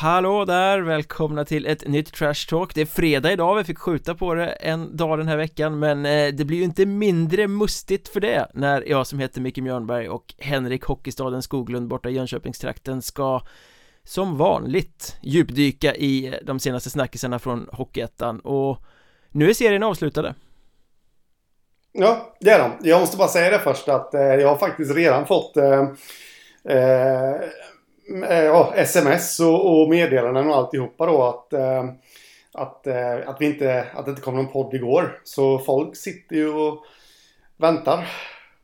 Hallå där, välkomna till ett nytt Trash Talk. Det är fredag idag, vi fick skjuta på det en dag den här veckan Men eh, det blir ju inte mindre mustigt för det När jag som heter Micke Mjörnberg och Henrik Hockeystaden Skoglund borta i Jönköpingstrakten ska Som vanligt djupdyka i eh, de senaste snackisarna från Hockeyettan. Och Nu är serien avslutade. Ja, det är de. Jag måste bara säga det först att eh, jag har faktiskt redan fått eh, eh Mm, eh, ja, sms och, och meddelanden och alltihopa då att, eh, att, eh, att, vi inte, att det inte kom någon podd igår. Så folk sitter ju och väntar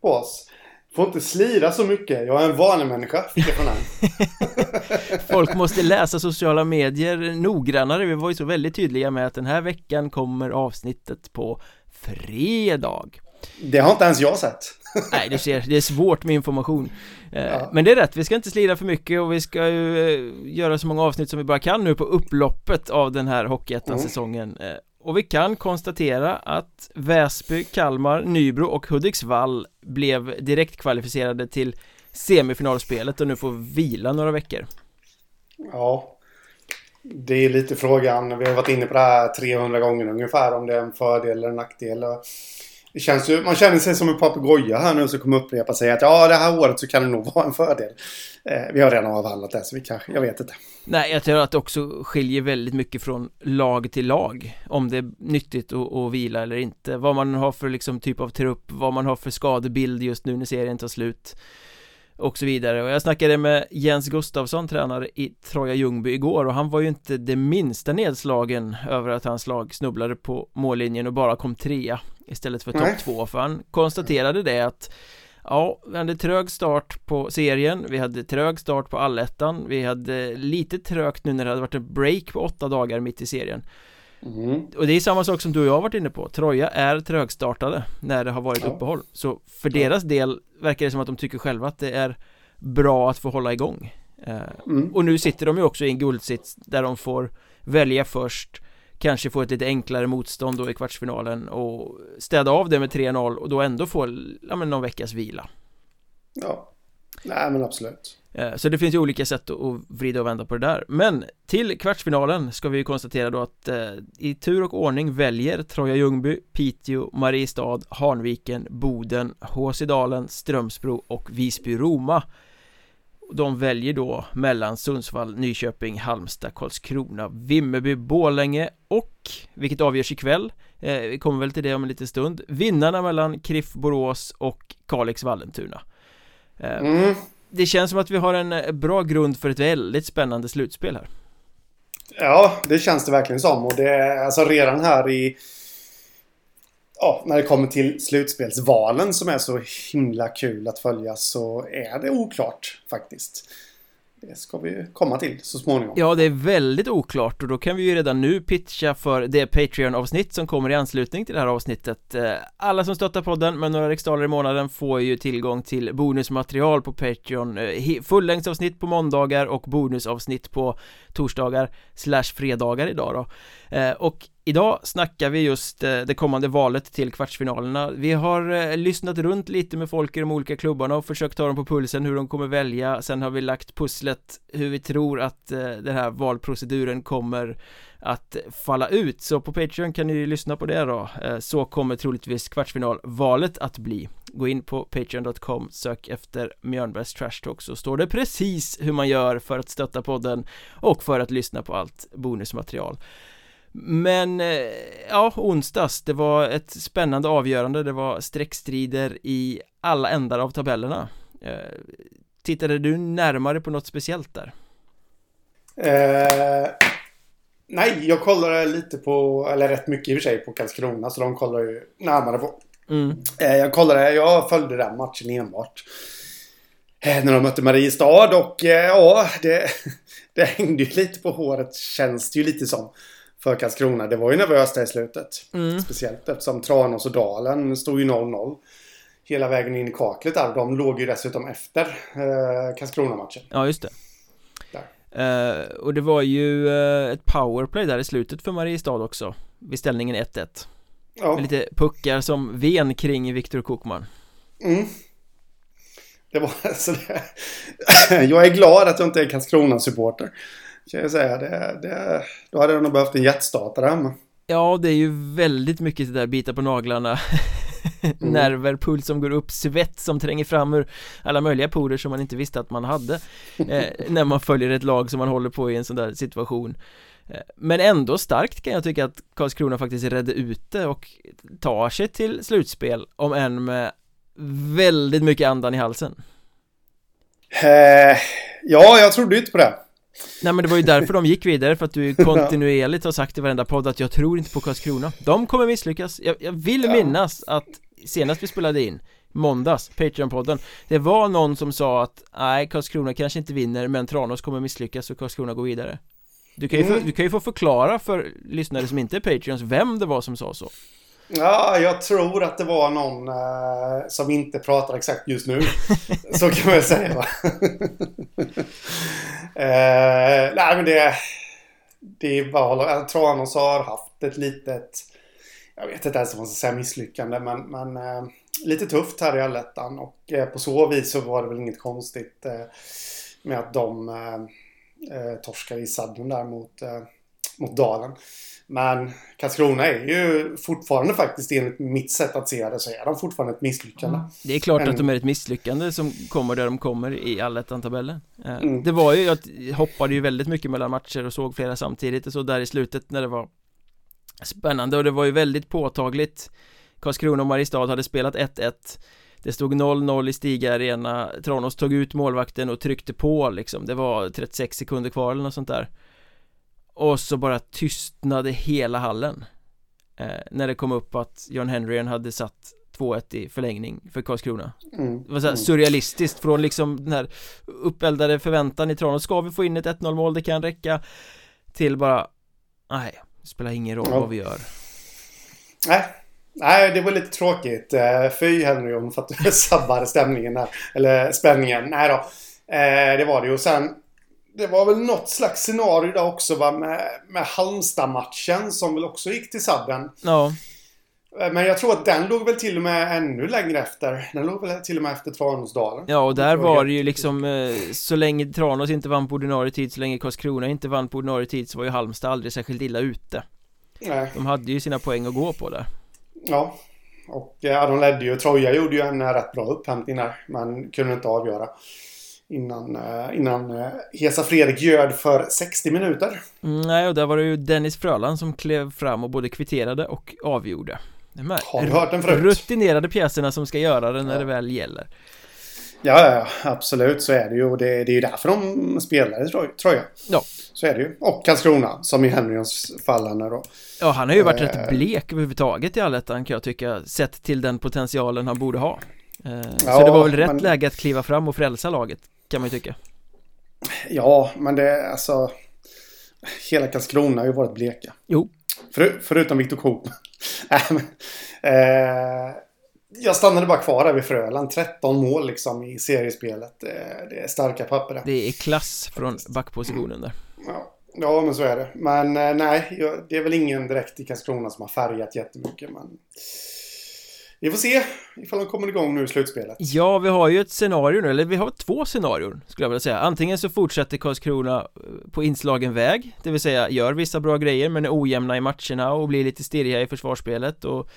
på oss. Får inte slira så mycket. Jag är en vanemänniska, fick jag från Folk måste läsa sociala medier noggrannare. Vi var ju så väldigt tydliga med att den här veckan kommer avsnittet på fredag. Det har inte ens jag sett. Nej, du ser, det är svårt med information eh, ja. Men det är rätt, vi ska inte slira för mycket och vi ska ju eh, göra så många avsnitt som vi bara kan nu på upploppet av den här Hockeyettan-säsongen mm. Och vi kan konstatera att Väsby, Kalmar, Nybro och Hudiksvall blev direkt kvalificerade till semifinalspelet och nu får vila några veckor Ja Det är lite frågan, vi har varit inne på det här 300 gånger ungefär om det är en fördel eller en nackdel det känns ju, man känner sig som en papegoja här nu som kommer upprepa sig att ja det här året så kan det nog vara en fördel. Eh, vi har redan avhandlat det så vi kanske, jag vet inte. Nej, jag tror att det också skiljer väldigt mycket från lag till lag Om det är nyttigt att, att vila eller inte Vad man har för liksom typ av trupp Vad man har för skadebild just nu när serien tar slut och så vidare. Och jag snackade med Jens Gustafsson, tränare i Troja Ljungby igår och han var ju inte det minsta nedslagen över att hans lag snubblade på mållinjen och bara kom trea istället för topp två för han konstaterade det att Ja, vi hade trög start på serien, vi hade trög start på allettan, vi hade lite trögt nu när det hade varit en break på åtta dagar mitt i serien mm. Och det är samma sak som du och jag har varit inne på, Troja är trögstartade när det har varit ja. uppehåll Så för deras del verkar det som att de tycker själva att det är bra att få hålla igång eh, mm. Och nu sitter de ju också i en guldsits där de får välja först kanske få ett lite enklare motstånd då i kvartsfinalen och städa av det med 3-0 och då ändå få, ja men någon veckas vila Ja, nej men absolut. Eh, så det finns ju olika sätt att vrida och vända på det där. Men till kvartsfinalen ska vi ju konstatera då att eh, i tur och ordning väljer Troja Ljungby, Piteå, Mariestad, Hanviken, Boden, Håsidalen, Strömsbro och Visby-Roma de väljer då mellan Sundsvall, Nyköping, Halmstad, Karlskrona, Vimmerby, Bålänge och, vilket avgörs ikväll, eh, vi kommer väl till det om en liten stund, vinnarna mellan Kriff Borås och Kalix Vallentuna. Eh, mm. Det känns som att vi har en eh, bra grund för ett väldigt spännande slutspel här. Ja, det känns det verkligen som och det är alltså redan här i ja, när det kommer till slutspelsvalen som är så himla kul att följa så är det oklart faktiskt. Det ska vi komma till så småningom. Ja, det är väldigt oklart och då kan vi ju redan nu pitcha för det Patreon-avsnitt som kommer i anslutning till det här avsnittet. Eh, alla som stöttar podden med några riksdaler i månaden får ju tillgång till bonusmaterial på Patreon. Eh, fullängdsavsnitt på måndagar och bonusavsnitt på torsdagar slash fredagar idag då. Eh, och Idag snackar vi just eh, det kommande valet till kvartsfinalerna. Vi har eh, lyssnat runt lite med folk i de olika klubbarna och försökt ta dem på pulsen hur de kommer välja. Sen har vi lagt pusslet hur vi tror att eh, den här valproceduren kommer att falla ut. Så på Patreon kan ni lyssna på det då. Så kommer troligtvis kvartsfinalvalet att bli. Gå in på patreon.com, sök efter Mjörnbergs Trash Talk så står det precis hur man gör för att stötta podden och för att lyssna på allt bonusmaterial men, eh, ja, onsdags, det var ett spännande avgörande, det var streckstrider i alla ändar av tabellerna. Eh, Tittade du närmare på något speciellt där? Eh, nej, jag kollade lite på, eller rätt mycket i och för sig, på Karlskrona så de kollar ju närmare på. Mm. eh, Jag kollade, jag följde den matchen enbart. Eh, När de mötte Mariestad och eh, ja, det, det hängde ju lite på håret känns det ju lite som för Karlskrona. Det var ju nervöst där i slutet. Mm. Speciellt eftersom Tranås och Dalen stod ju 0-0 hela vägen in i kaklet där. De låg ju dessutom efter eh, Karlskrona-matchen. Ja, just det. Uh, och det var ju uh, ett powerplay där i slutet för Mariestad också Vid ställningen 1-1 ja. Med lite puckar som ven kring Viktor Kokman mm. Det var alltså det. Jag är glad att jag inte är Karlskrona-supporter kan jag säga. Det, det, då hade jag nog behövt en hjärtstartare hemma. Ja, det är ju väldigt mycket det där bita på naglarna mm. Nerver, puls som går upp, svett som tränger fram ur alla möjliga porer som man inte visste att man hade eh, När man följer ett lag som man håller på i en sån där situation eh, Men ändå starkt kan jag tycka att Karlskrona faktiskt redde ut det och tar sig till slutspel om än med väldigt mycket andan i halsen eh, Ja, jag trodde inte på det Nej men det var ju därför de gick vidare för att du kontinuerligt har sagt i varenda podd att jag tror inte på Karlskrona. De kommer misslyckas. Jag, jag vill minnas att senast vi spelade in Måndags, Patreon-podden Det var någon som sa att Nej, Karlskrona kanske inte vinner men Tranås kommer misslyckas och Karlskrona går vidare. Du kan, ju mm. få, du kan ju få förklara för lyssnare som inte är Patreons vem det var som sa så Ja, jag tror att det var någon eh, som inte pratar exakt just nu. så kan man säga va. eh, nej men det... Det är bara Tranås har haft ett litet... Jag vet inte ens om man ska säga misslyckande men, men eh, lite tufft här i allettan och eh, på så vis så var det väl inget konstigt eh, med att de eh, eh torskade i sadden där mot, mot Dalen. Men Karlskrona är ju fortfarande faktiskt enligt mitt sätt att se det så är de fortfarande ett misslyckande. Mm. Det är klart en... att de är ett misslyckande som kommer där de kommer i allettan-tabellen. Eh, mm. Det var ju, jag hoppade ju väldigt mycket mellan matcher och såg flera samtidigt och så där i slutet när det var spännande och det var ju väldigt påtagligt. Karlskrona och Mariestad hade spelat 1-1 det stod 0-0 i Stiga Arena Tranås tog ut målvakten och tryckte på liksom Det var 36 sekunder kvar eller något sånt där och så bara tystnade hela hallen eh, När det kom upp att John Henryen hade satt 2-1 i förlängning för Karlskrona mm. Det var så mm. surrealistiskt från liksom den här uppeldade förväntan i Tranås Ska vi få in ett 1-0 mål, det kan räcka Till bara Nej, det spelar ingen roll ja. vad vi gör Nej Nej, det var lite tråkigt. Eh, fy Henryon för att du sabbade stämningen där. Eller spänningen. Nej då. Eh, det var det ju. Och sen det var väl något slags scenario där också va, med, med Halmstad-matchen som väl också gick till sabben. Ja. Eh, men jag tror att den låg väl till och med ännu längre efter. Den låg väl till och med efter Tranåsdalen. Ja, och där var det ju liksom eh, så länge Tranås inte vann på ordinarie tid, så länge Karlskrona inte vann på ordinarie tid så var ju Halmstad aldrig särskilt illa ute. Nej. De hade ju sina poäng att gå på där. Ja. Och ja, de ledde ju. Troja gjorde ju en rätt bra upphämtning där, men kunde inte avgöra innan, eh, innan eh, Hesa Fredrik göd för 60 minuter. Mm, nej, och där var det ju Dennis Fröland som klev fram och både kvitterade och avgjorde. De Har du hört den förut? Rutinerade pjäserna som ska göra det när ja. det väl gäller. Ja, ja, absolut så är det ju. Och det, det är ju därför de spelar i Troja. Ja. Så är det ju. Och Karlskrona, som i Henryons fall då. Ja, han har ju varit eh. rätt blek överhuvudtaget i allettan kan jag tycka. Sett till den potentialen han borde ha. Eh, ja, så det var väl rätt men... läge att kliva fram och frälsa laget kan man ju tycka. Ja, men det är alltså... Hela Karlskrona har ju varit bleka. Jo. För, förutom Viktor Koop. eh, jag stannade bara kvar där vid Fröland. 13 mål liksom i seriespelet. Det är starka papper. Det är klass från backpositionen där. Ja. ja, men så är det. Men eh, nej, det är väl ingen direkt i Karlskrona som har färgat jättemycket. Men vi får se ifall de kommer igång nu i slutspelet. Ja, vi har ju ett scenario nu, eller vi har två scenarion skulle jag vilja säga. Antingen så fortsätter Karlskrona eh, på inslagen väg Det vill säga gör vissa bra grejer men är ojämna i matcherna och blir lite stirriga i försvarsspelet och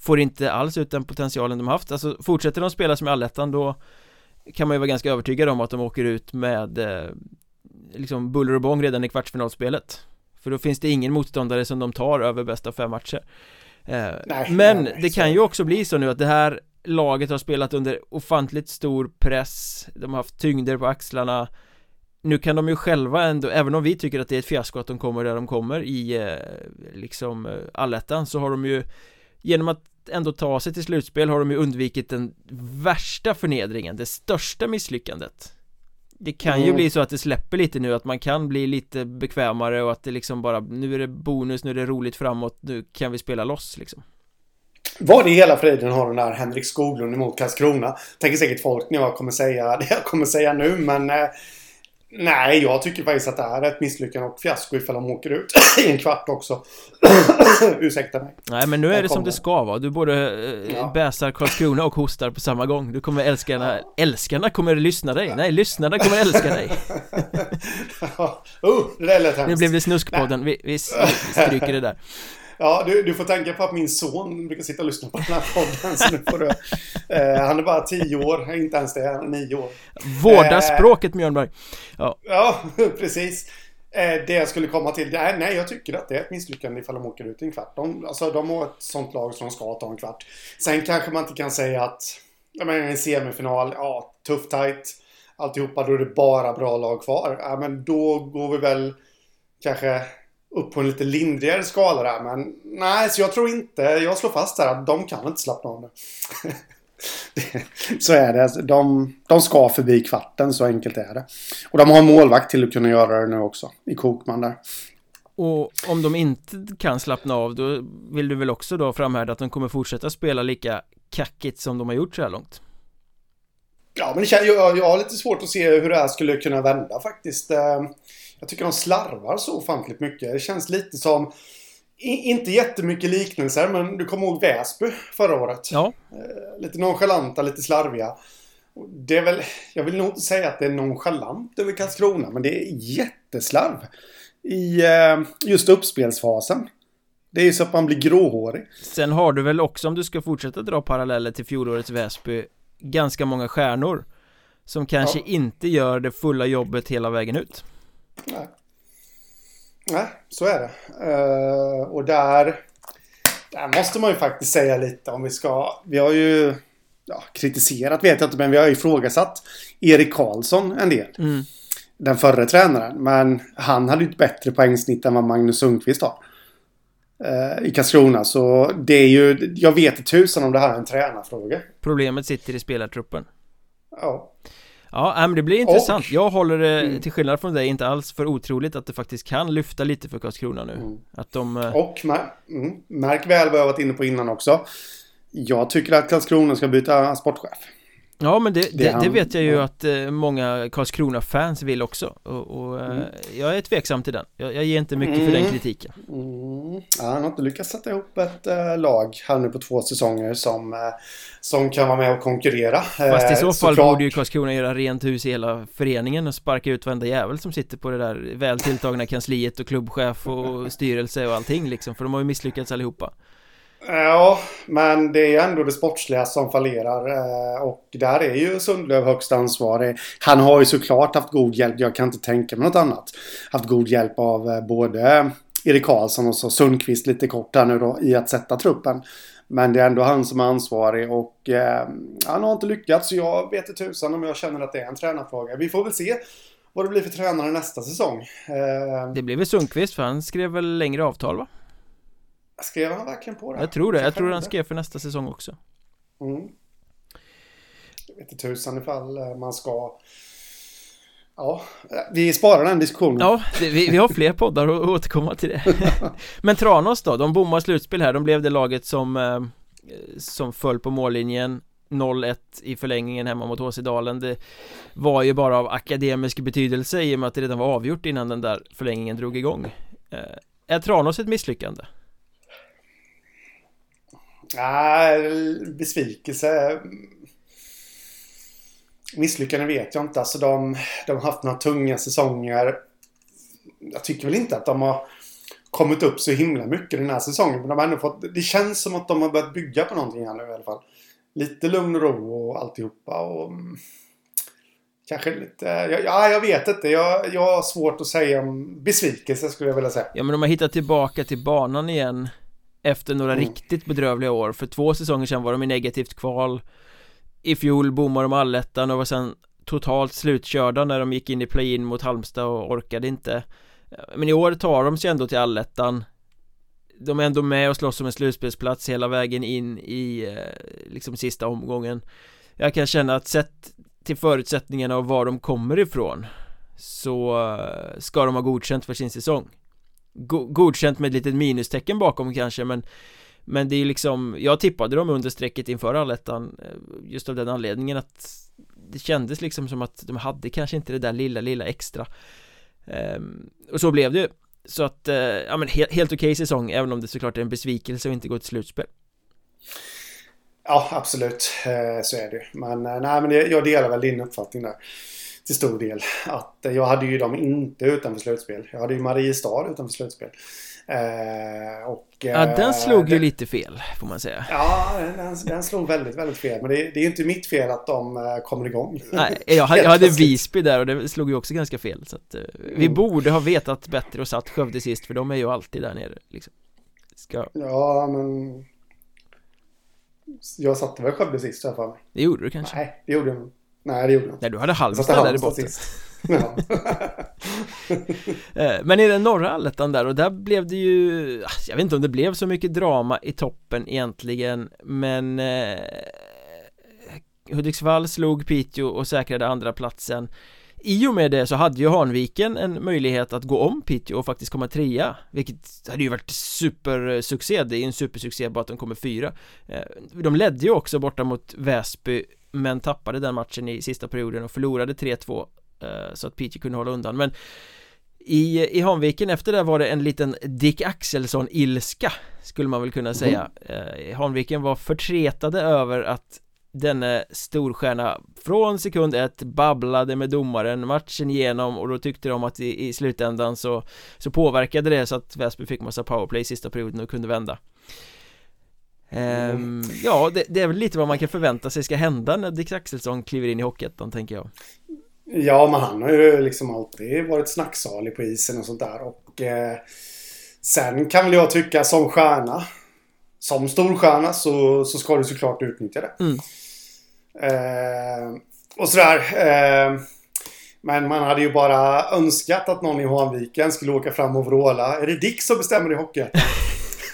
Får inte alls ut den potentialen de haft. Alltså fortsätter de spela som i allettan då Kan man ju vara ganska övertygad om att de åker ut med eh, Liksom buller och bång redan i kvartsfinalspelet. För då finns det ingen motståndare som de tar över bästa fem matcher. Eh, nej, Men nej, det kan ju också bli så nu att det här laget har spelat under ofantligt stor press De har haft tyngder på axlarna. Nu kan de ju själva ändå, även om vi tycker att det är ett fiasko att de kommer där de kommer i eh, liksom eh, allettan så har de ju Genom att ändå ta sig till slutspel har de ju undvikit den värsta förnedringen, det största misslyckandet det kan mm. ju bli så att det släpper lite nu, att man kan bli lite bekvämare och att det liksom bara Nu är det bonus, nu är det roligt framåt, nu kan vi spela loss liksom Var det hela friden har den där Henrik Skoglund emot Karlskrona? Tänker säkert folk när jag kommer säga det jag kommer säga nu men eh, Nej, jag tycker faktiskt att det är ett misslyckande och fiasko ifall de åker ut i en kvart också. Ursäkta mig. Nej, men nu är det som det ska vara. Du både eh, ja. bäsar Karlskrona och hostar på samma gång. Du kommer älskarna, ja. älskarna kommer lyssna dig. Nej, lyssnarna kommer älska dig. oh, det där lät hemskt. Nu blev det Snuskpodden. Vi, vi stryker det där. Ja, du, du får tänka på att min son brukar sitta och lyssna på den här podden. Så nu får du, eh, han är bara tio år, inte ens det, han är nio år. Vårda eh, språket Mjörnberg. Ja, ja precis. Eh, det jag skulle komma till, det är, nej jag tycker att det är ett misslyckande ifall de åker ut i en kvart. De, alltså, de har ett sånt lag som ska ta en kvart. Sen kanske man inte kan säga att, jag menar en semifinal, ja, tuff tight alltihopa, då är det bara bra lag kvar. Ja, men då går vi väl kanske upp på en lite lindrigare skala där. Men nej, så jag tror inte, jag slår fast där att de kan inte slappna av nu. så är det. De, de ska förbi kvarten, så enkelt är det. Och de har målvakt till att kunna göra det nu också, i Kokman där. Och om de inte kan slappna av, då vill du väl också då framhärda att de kommer fortsätta spela lika kackigt som de har gjort så här långt? Ja, men det känns, jag, jag har lite svårt att se hur det här skulle kunna vända faktiskt. Jag tycker de slarvar så ofantligt mycket. Det känns lite som... inte jättemycket liknelser, men du kommer ihåg Väsby förra året? Ja. Eh, lite nonchalanta, lite slarviga. Det är väl... Jag vill nog inte säga att det är nonchalant över Karlskrona, men det är jätteslarv. I eh, just uppspelsfasen. Det är ju så att man blir gråhårig. Sen har du väl också, om du ska fortsätta dra paralleller till fjolårets Väsby, ganska många stjärnor. Som kanske ja. inte gör det fulla jobbet hela vägen ut. Nej. Nej, så är det. Uh, och där, där måste man ju faktiskt säga lite om vi ska... Vi har ju ja, kritiserat vet jag inte, men vi har ju ifrågasatt Erik Karlsson en del. Mm. Den förre tränaren. Men han hade ju ett bättre poängsnitt än vad Magnus Sundqvist har. Uh, I Karlskrona. Så det är ju... Jag vet tusan om det här är en tränarfråga. Problemet sitter i spelartruppen. Ja. Ja, men det blir intressant. Och, jag håller det, mm. till skillnad från dig, inte alls för otroligt att det faktiskt kan lyfta lite för Karlskrona nu. Mm. Att de... Eh, och mm, märk väl vad jag varit inne på innan också. Jag tycker att Karlskrona ska byta sportchef. Ja men det, det, det, vet jag ju att eh, många Karlskrona-fans vill också och, och eh, mm. jag är tveksam till den Jag, jag ger inte mycket mm. för den kritiken mm. ja, Han har inte lyckats sätta ihop ett äh, lag här nu på två säsonger som, äh, som kan vara med och konkurrera Fast i så fall såklart. borde ju Karlskrona göra rent hus i hela föreningen och sparka ut varenda jävel som sitter på det där väl tilltagna kansliet och klubbchef och styrelse och allting liksom För de har ju misslyckats allihopa Ja, men det är ändå det sportsliga som fallerar. Eh, och där är ju Sundlöv högst ansvarig. Han har ju såklart haft god hjälp, jag kan inte tänka mig något annat. Haft god hjälp av eh, både Erik Karlsson och så Sundqvist lite kort här nu då i att sätta truppen. Men det är ändå han som är ansvarig och eh, han har inte lyckats. Så jag vet inte tusan om jag känner att det är en tränarfråga. Vi får väl se vad det blir för tränare nästa säsong. Eh, det blir väl Sundqvist för han skrev väl längre avtal va? Skrev han verkligen på det? Jag tror det, jag tror han skrev för nästa säsong också. Mm. Jag vet inte tusan ifall eh, man ska Ja, vi sparar den diskussionen. Ja, det, vi, vi har fler poddar att återkomma till det. Men Tranås då, de bommar slutspel här, de blev det laget som eh, Som föll på mållinjen. 0-1 i förlängningen hemma mot HC Dalen. Det var ju bara av akademisk betydelse i och med att det redan var avgjort innan den där förlängningen drog igång. Eh, Är Tranås ett misslyckande? Nej, besvikelse. Misslyckande vet jag inte. Alltså de, de har haft några tunga säsonger. Jag tycker väl inte att de har kommit upp så himla mycket den här säsongen. Men de har ändå fått, det känns som att de har börjat bygga på någonting här nu i alla fall. Lite lugn och ro och alltihopa. Och, mm, Kanske lite, ja jag vet inte. Jag, jag har svårt att säga om besvikelse skulle jag vilja säga. Ja men de har hittat tillbaka till banan igen efter några mm. riktigt bedrövliga år. För två säsonger sedan var de i negativt kval. I fjol bommade de allettan och var sen totalt slutkörda när de gick in i play-in mot Halmstad och orkade inte. Men i år tar de sig ändå till allettan. De är ändå med och slåss om en slutspelsplats hela vägen in i eh, liksom sista omgången. Jag kan känna att sett till förutsättningarna och var de kommer ifrån Så eh, ska de ha godkänt för sin säsong godkänt med ett litet minustecken bakom kanske men Men det är liksom, jag tippade dem under strecket inför allettan eh, Just av den anledningen att Det kändes liksom som att de hade kanske inte det där lilla, lilla extra ehm, Och så blev det ju Så att, eh, ja men helt, helt okej okay säsong även om det såklart är en besvikelse att inte gå till slutspel Ja, absolut. Eh, så är det Men eh, nej, men jag delar väl din uppfattning där. Till stor del. Att jag hade ju dem inte utanför slutspel. Jag hade ju Mariestad utanför slutspel. Eh, och, ja, den eh, slog ju lite fel får man säga. Ja, den, den slog väldigt, väldigt fel. Men det, det är ju inte mitt fel att de eh, kommer igång. Nej, jag hade, jag hade Visby där och det slog ju också ganska fel. Så att, vi mm. borde ha vetat bättre och satt Skövde sist för de är ju alltid där nere. Liksom. Ska... Ja, men... Jag satte väl Skövde sist i alla fall. Det gjorde du kanske? Nej, det gjorde jag Nej, det gjorde jag inte. Nej, du hade Halmstad där i botten. Sist. Eh, men i den norra allettan där och där blev det ju ah, Jag vet inte om det blev så mycket drama i toppen egentligen Men eh, Hudiksvall slog Piteå och säkrade andra platsen i och med det så hade ju Hanviken en möjlighet att gå om Piteå och faktiskt komma trea Vilket hade ju varit supersuccé, det är en supersuccé bara att de kommer fyra eh, De ledde ju också borta mot Väsby Men tappade den matchen i sista perioden och förlorade 3-2 Eh, så att Peachy kunde hålla undan. Men i, i Hanviken efter det var det en liten Dick Axelsson-ilska Skulle man väl kunna säga. Mm. Hanviken var förtretade över att denne storstjärna från sekund ett babblade med domaren matchen igenom och då tyckte de att i, i slutändan så, så påverkade det så att Väsby fick massa powerplay i sista perioden och kunde vända ehm, Ja, det, det, är väl lite vad man kan förvänta sig ska hända när Dick Axelsson kliver in i Hockeyettan tänker jag Ja, men han har ju liksom alltid varit snacksalig på isen och sånt där. Och eh, sen kan väl jag tycka som stjärna, som storstjärna så, så ska du såklart utnyttja det. Mm. Eh, och sådär. Eh, men man hade ju bara önskat att någon i Hanviken skulle åka fram och vråla. Är det Dick som bestämmer i Hockeyettan?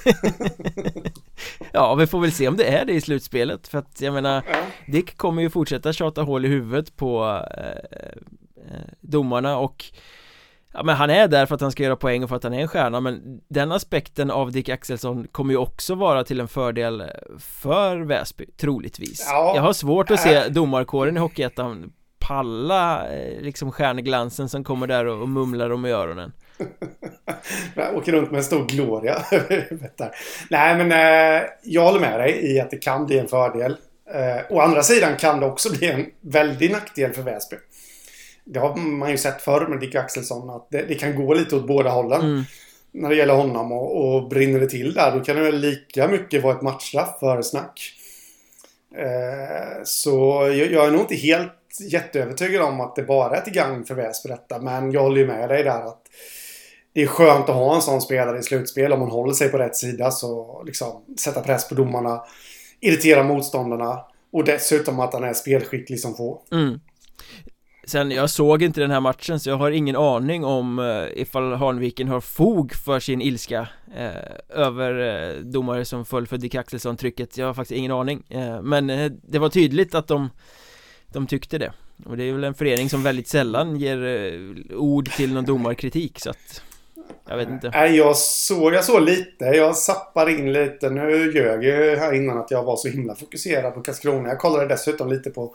ja, vi får väl se om det är det i slutspelet För att jag menar. Dick kommer ju fortsätta tjata hål i huvudet på eh, eh, domarna och Ja men han är där för att han ska göra poäng och för att han är en stjärna men den aspekten av Dick Axelsson kommer ju också vara till en fördel för Väsby, troligtvis ja. Jag har svårt att se domarkåren i Hockeyettan palla eh, liksom stjärnglansen som kommer där och mumlar om i öronen jag åker runt med en stor gloria Nej men eh, jag håller med dig i att det kan bli en fördel. Eh, å andra sidan kan det också bli en väldig nackdel för Väsby. Det har man ju sett förr med Dick Axelsson att det, det kan gå lite åt båda hållen. Mm. När det gäller honom och, och brinner det till där då kan det väl lika mycket vara ett matchstraff för snack. Eh, så jag, jag är nog inte helt jätteövertygad om att det bara är till gagn för Väsby detta. Men jag håller ju med dig där att det är skönt att ha en sån spelare i slutspel om man håller sig på rätt sida. Så liksom sätta press på domarna, irritera motståndarna och dessutom att han är spelskicklig som få. Mm. Sen jag såg inte den här matchen så jag har ingen aning om eh, ifall Hanviken har fog för sin ilska eh, över eh, domare som föll för Dick Axelsson-trycket. Jag har faktiskt ingen aning. Eh, men eh, det var tydligt att de, de tyckte det. Och det är väl en förening som väldigt sällan ger eh, ord till någon domarkritik så att jag vet inte. Nej, jag såg, jag såg lite. Jag zappade in lite. Nu ljög jag här innan att jag var så himla fokuserad på Karlskrona. Jag kollade dessutom lite på,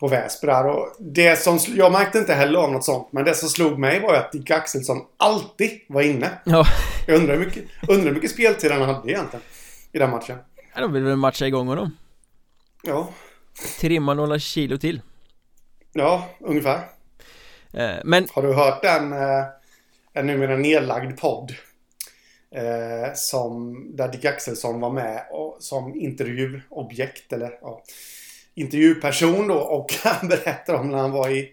på Väsby där. Och det som, jag märkte inte heller av något sånt. Men det som slog mig var att Dick Axelsson alltid var inne. Ja. Jag undrar hur mycket, undrar hur mycket speltid han hade egentligen. I den matchen. Ja, de vill väl matcha igång honom. Ja. Trimma några kilo till. Ja, ungefär. Eh, men... Har du hört den? En numera nedlagd podd. Eh, som, där Dick Axelsson var med och, som intervjuobjekt eller ja, intervjuperson då och han berättar om när han var i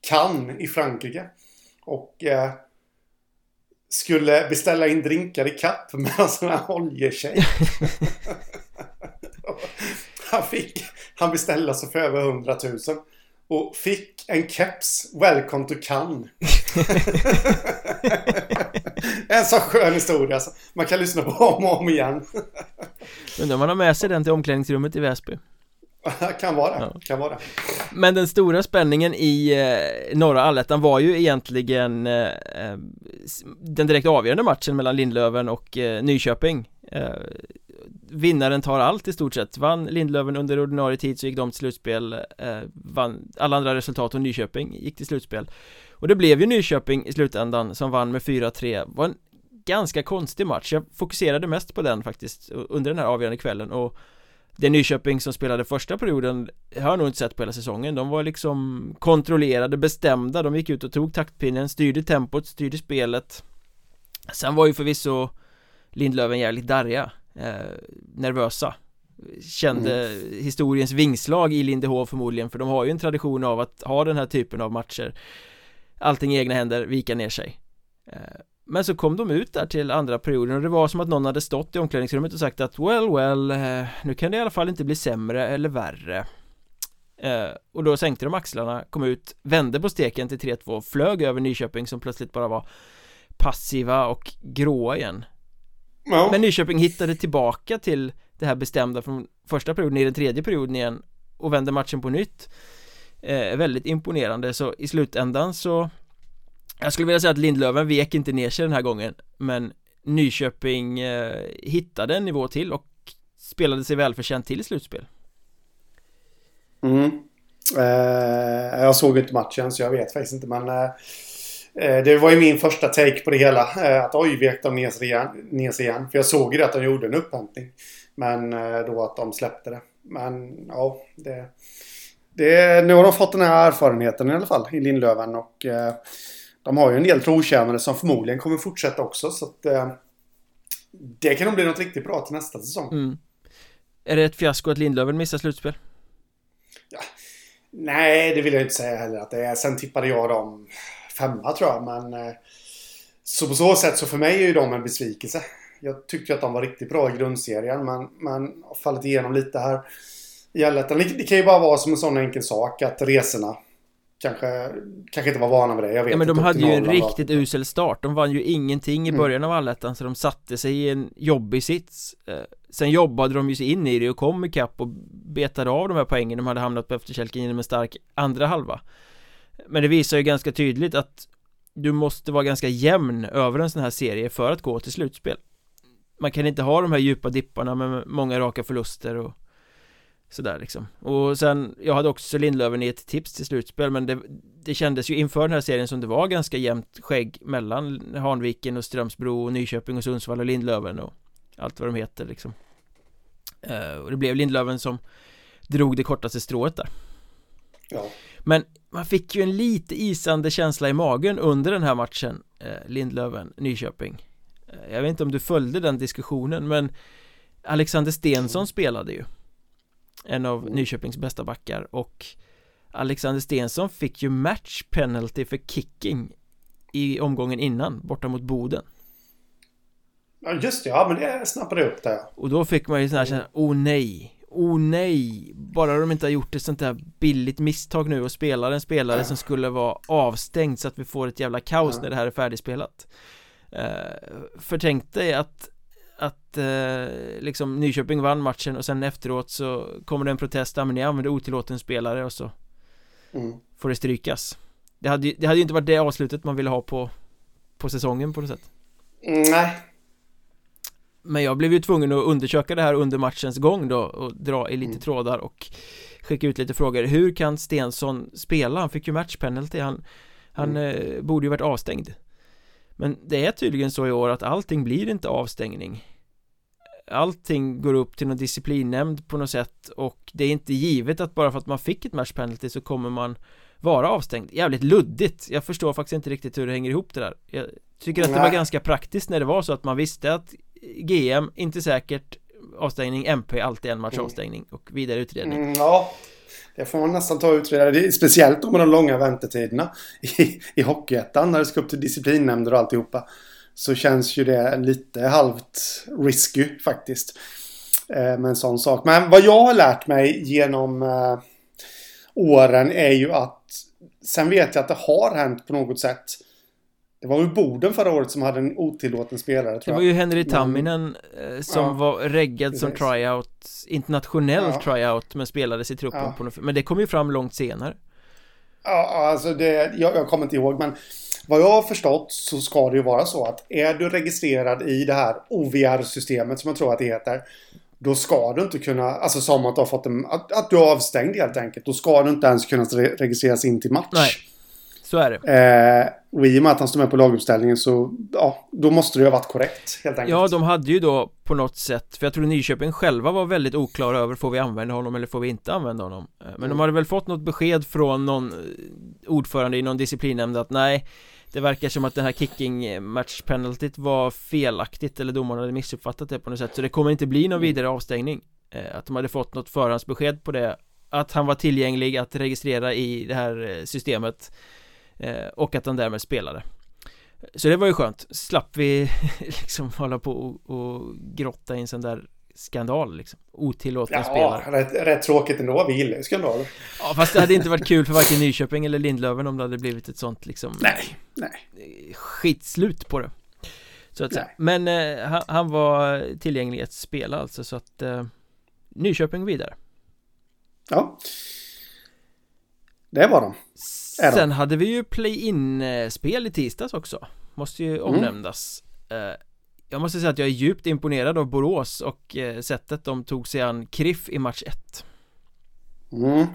Cannes i Frankrike. Och eh, skulle beställa in drinkar i kapp med en sån här oljetjej. han fick, han beställde alltså för över 100 000 och fick en keps Welcome to Cannes. en så skön historia. Alltså. Man kan lyssna på om och om igen. Undrar om man har med sig den till omklädningsrummet i Väsby. kan vara ja. kan vara. Men den stora spänningen i eh, norra allettan var ju egentligen eh, eh den direkt avgörande matchen mellan Lindlöven och eh, Nyköping eh, vinnaren tar allt i stort sett. Vann Lindlöven under ordinarie tid så gick de till slutspel eh, Vann alla andra resultat och Nyköping gick till slutspel. Och det blev ju Nyköping i slutändan som vann med 4-3 Var en ganska konstig match. Jag fokuserade mest på den faktiskt under den här avgörande kvällen och det Nyköping som spelade första perioden har jag nog inte sett på hela säsongen. De var liksom kontrollerade, bestämda. De gick ut och tog taktpinnen, styrde tempot, styrde spelet. Sen var ju förvisso Lindlöven jävligt darriga eh, Nervösa. Kände mm. historiens vingslag i Lindehof förmodligen För de har ju en tradition av att ha den här typen av matcher. Allting i egna händer, vika ner sig. Eh, men så kom de ut där till andra perioden och det var som att någon hade stått i omklädningsrummet och sagt att well well eh, Nu kan det i alla fall inte bli sämre eller värre. Eh, Och då sänkte de axlarna, kom ut, vände på steken till 3-2 Flög över Nyköping som plötsligt bara var Passiva och gråa igen ja. Men Nyköping hittade tillbaka till det här bestämda från första perioden i den tredje perioden igen Och vände matchen på nytt. Eh, Väldigt imponerande. Så i slutändan så jag skulle vilja säga att Lindlöven vek inte ner sig den här gången Men Nyköping eh, hittade en nivå till och spelade sig välförtjänt till i slutspel. Mm. Eh, Jag såg inte matchen så jag vet faktiskt inte men eh, Det var ju min första take på det hela eh, Att oj, vek de ner sig, igen, ner sig igen För jag såg ju att de gjorde en upphämtning Men eh, då att de släppte det Men ja, det, det Nu har de fått den här erfarenheten i alla fall i Lindlöven och de har ju en del trotjänare som förmodligen kommer fortsätta också så att eh, Det kan nog bli något riktigt bra till nästa säsong mm. Är det ett fiasko att Lindlöven missar slutspel? Ja. Nej, det vill jag inte säga heller att det är. Sen tippade jag dem femma tror jag, men eh, Så på så sätt så för mig är ju de en besvikelse Jag tyckte att de var riktigt bra i grundserien men, men har fallit igenom lite här i allettan. Det, kan ju bara vara som en sån enkel sak att resorna kanske, kanske inte var vana med det, jag vet ja, men de hade ju en riktigt var. usel start De vann ju ingenting i mm. början mm. av allettan så de satte sig i en jobbig sits eh, Sen jobbade de ju sig in i det och kom ikapp och betade av de här poängen de hade hamnat på efterkälken genom en stark andra halva men det visar ju ganska tydligt att du måste vara ganska jämn över en sån här serie för att gå till slutspel. Man kan inte ha de här djupa dipparna med många raka förluster och Sådär liksom. Och sen, jag hade också Lindlöven i ett tips till slutspel men det, det kändes ju inför den här serien som det var ganska jämnt skägg mellan Hanviken och Strömsbro och Nyköping och Sundsvall och Lindlöven och allt vad de heter liksom. Eh, och det blev Lindlöven som drog det kortaste strået där. Ja. Men man fick ju en lite isande känsla i magen under den här matchen uh, Lindlöven, Nyköping. Uh, Jag vet inte om du följde den diskussionen men Alexander Stensson spelade ju. En av mm. Nyköpings bästa backar och Alexander Stensson fick ju match penalty för kicking i omgången innan borta mot Boden. Ja just det, ja men det snappade upp där. Och då fick man ju sån här känsla, oh nej Oh nej, bara de inte har gjort ett sånt där billigt misstag nu och spelar en spelare ja. som skulle vara avstängd så att vi får ett jävla kaos ja. när det här är färdigspelat uh, För tänk dig att att eh, liksom Nyköping vann matchen och sen efteråt så kommer det en protest, ja men ni använder otillåten spelare och så mm. får det strykas det hade, det hade ju inte varit det avslutet man ville ha på på säsongen på något sätt Nej Men jag blev ju tvungen att undersöka det här under matchens gång då och dra i lite mm. trådar och skicka ut lite frågor. Hur kan Stensson spela? Han fick ju matchpenalty. Han, han mm. eh, borde ju varit avstängd. Men det är tydligen så i år att allting blir inte avstängning. Allting går upp till någon disciplinnämnd på något sätt och det är inte givet att bara för att man fick ett match penalty så kommer man vara avstängd. Jävligt luddigt. Jag förstår faktiskt inte riktigt hur det hänger ihop det där. Jag tycker att det var ganska praktiskt när det var så att man visste att GM, inte säkert avstängning, MP alltid en match mm. avstängning och vidare utredning mm, Ja det får man nästan ta och utreda. Speciellt då med de långa väntetiderna i, i Hockeyettan när det ska upp till disciplinnämnder och alltihopa så känns ju det lite halvt risky faktiskt. Eh, med en sån sak. Men vad jag har lärt mig genom eh, åren är ju att Sen vet jag att det har hänt på något sätt. Det var ju Boden förra året som hade en otillåten spelare tror Det var ju Henry Tamminen eh, som ja, var reggad som tryout Internationell ja. tryout men spelades i truppen ja. på något, Men det kom ju fram långt senare Ja, alltså det, jag, jag kommer inte ihåg men vad jag har förstått så ska det ju vara så att är du registrerad i det här OVR-systemet som jag tror att det heter. Då ska du inte kunna, alltså som att du har fått en, att, att du är avstängd helt enkelt. Då ska du inte ens kunna registreras in till match. Nej, så är det. Eh, och i och med att han står med på laguppställningen så, ja, då måste det ju ha varit korrekt helt enkelt. Ja, de hade ju då på något sätt, för jag tror Nyköping själva var väldigt oklara över får vi använda honom eller får vi inte använda honom? Eh, men mm. de hade väl fått något besked från någon eh, ordförande i någon disciplinnämnd att nej det verkar som att den här kicking match penaltyt var felaktigt eller domaren hade missuppfattat det på något sätt så det kommer inte bli någon mm. vidare avstängning eh, Att de hade fått något förhandsbesked på det Att han var tillgänglig att registrera i det här systemet Eh, och att han därmed spelade. Så det var ju skönt, slapp vi liksom hålla på och, och grotta i en sån där skandal liksom? Otillåtna ja, spelare. rätt, rätt tråkigt ändå, vi gillar ju skandaler Ja fast det hade inte varit kul för varken Nyköping eller Lindlöven om det hade blivit ett sånt liksom Nej, nej. Skitslut på det. Så att säga. Men eh, han, han, var tillgänglig att spela alltså så att eh, Nyköping vidare. Ja. Det var de Sen hade vi ju play-in-spel i tisdags också. Måste ju mm. omnämnas. Mm. Jag måste säga att jag är djupt imponerad av Borås och eh, sättet de tog sig an Kriff i match 1 mm.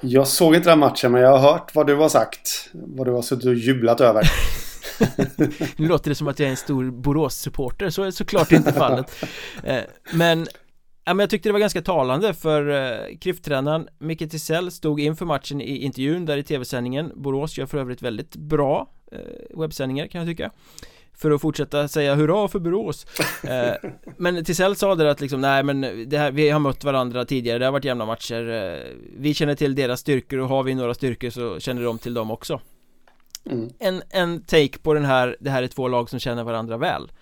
Jag såg inte den matchen men jag har hört vad du har sagt. Vad du har suttit och jublat över. Nu låter det som att jag är en stor Borås-supporter, så är såklart inte fallet. Eh, Men Ja, men jag tyckte det var ganska talande för eh, Micke Tisell stod inför matchen i intervjun där i tv-sändningen. Borås gör för övrigt väldigt bra eh, webbsändningar kan jag tycka för att fortsätta säga hurra för Borås. Eh, Men Tisell sa det att liksom, nej men det här, vi har mött varandra tidigare, det har varit jämna matcher eh, Vi känner till deras styrkor och har vi några styrkor så känner de till dem också. Mm. en, en take på den här, det här är två lag som känner varandra väl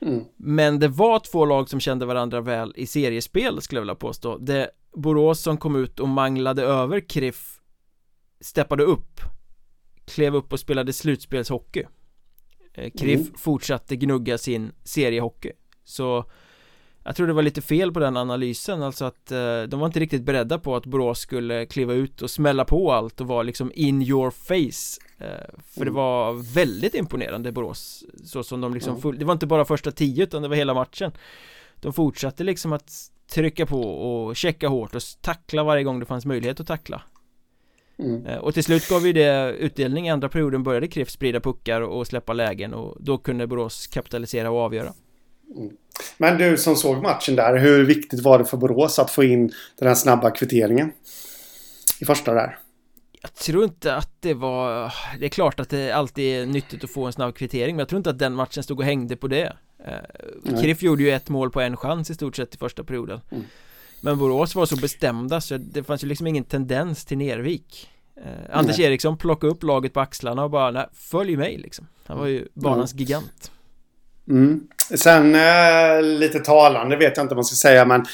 Mm. Men det var två lag som kände varandra väl i seriespel skulle jag vilja påstå Det Borås som kom ut och manglade över Kriff Steppade upp Klev upp och spelade slutspelshockey eh, Kriff mm. fortsatte gnugga sin seriehockey Så jag tror det var lite fel på den analysen, alltså att eh, de var inte riktigt beredda på att Borås skulle kliva ut och smälla på allt och vara liksom in your face eh, För mm. det var väldigt imponerande Borås Så som de liksom, mm. det var inte bara första tio utan det var hela matchen De fortsatte liksom att trycka på och checka hårt och tackla varje gång det fanns möjlighet att tackla Mm. Eh, och till slut gav ju det utdelning i andra perioden började Kriff sprida puckar och släppa lägen och då kunde Borås kapitalisera och avgöra mm. Men du som såg matchen där, hur viktigt var det för Borås att få in den här snabba kvitteringen? I första där. Jag tror inte att det var Det är klart att det alltid är nyttigt att få en snabb kvittering Men jag tror inte att den matchen stod och hängde på det eh, Kriff gjorde ju ett mål på en chans i stort sett i första perioden mm. Men Borås var så bestämda så det fanns ju liksom ingen tendens till Nervik eh, Anders nej. Eriksson plockade upp laget på axlarna och bara nej, följ mig liksom Han var ju banans mm. gigant mm. Sen eh, lite talande vet jag inte vad man ska säga men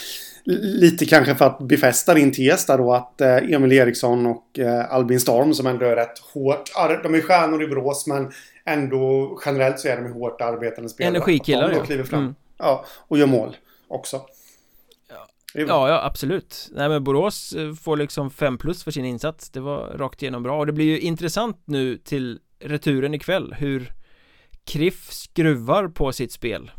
lite kanske för att befästa din tes där då att eh, Emil Eriksson och eh, Albin Storm som ändå är rätt hårt. De är stjärnor i Brås men ändå generellt så är de hårt arbetande spelare. Energikillar ja. kliver fram. Mm. Ja, och gör mål också. Ja, ja, absolut. Nej men Borås eh, får liksom 5 plus för sin insats. Det var rakt igenom bra och det blir ju intressant nu till returen ikväll hur Kriff skruvar på sitt spel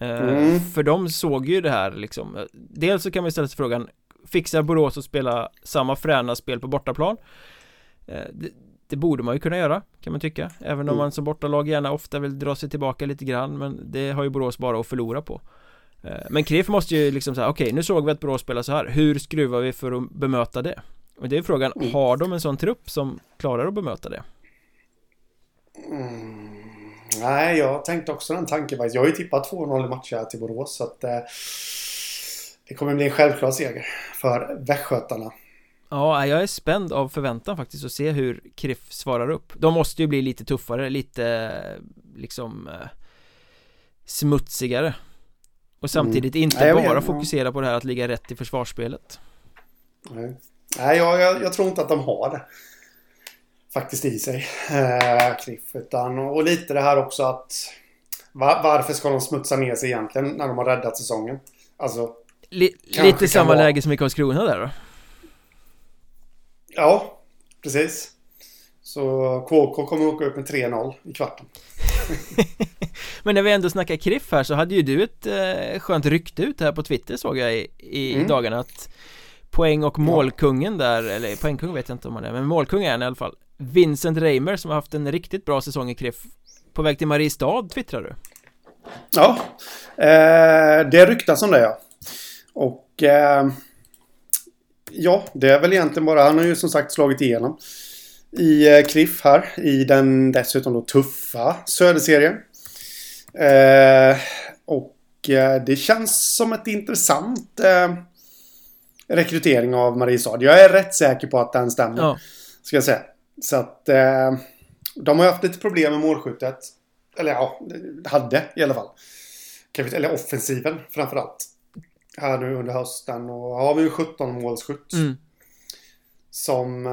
eh, mm. För de såg ju det här liksom Dels så kan man ställa sig frågan Fixar Borås att spela samma fräna spel på bortaplan? Eh, det, det, borde man ju kunna göra kan man tycka Även om mm. man som bortalag gärna ofta vill dra sig tillbaka lite grann Men det har ju Borås bara att förlora på eh, Men Kriff måste ju liksom säga okej okay, nu såg vi att Borås spelar så här Hur skruvar vi för att bemöta det? Och det är frågan, mm. har de en sån trupp som klarar att bemöta det? Mm. Nej, jag tänkte också den tanken Jag har ju tippat 2-0 i matcher till Borås så att eh, det kommer bli en självklar seger för västgötarna. Ja, jag är spänd av förväntan faktiskt att se hur Kriff svarar upp. De måste ju bli lite tuffare, lite liksom eh, smutsigare. Och samtidigt mm. inte Nej, bara fokusera på det här att ligga rätt i försvarsspelet. Nej, Nej jag, jag, jag tror inte att de har det faktiskt i sig. Eh, Cliff. Utan, och lite det här också att var, varför ska de smutsa ner sig egentligen när de har räddat säsongen? Alltså Li Lite samma vara... läge som i Karlskrona där då? Ja, precis. Så KK kommer åka upp med 3-0 i kvarten. Men när vi ändå snackar Kriff här så hade ju du ett eh, skönt rykte ut här på Twitter såg jag i, i mm. dagarna att Poäng och målkungen där, eller poängkung vet jag inte om han är, men målkung är han i alla fall Vincent Reimer som har haft en riktigt bra säsong i Kriff På väg till Mariestad twittrar du Ja, eh, det ryktas om det ja Och eh, Ja, det är väl egentligen bara, han har ju som sagt slagit igenom i eh, Kriff här i den dessutom då tuffa Söderserien. Eh, och eh, det känns som ett intressant eh, rekrytering av Mariestad. Jag är rätt säker på att den stämmer. Ja. Ska jag säga. Så att eh, de har haft lite problem med målskyttet. Eller ja, hade i alla fall. Eller offensiven framförallt. Här nu under hösten och har vi ju 17 målskytt. Mm. Som eh,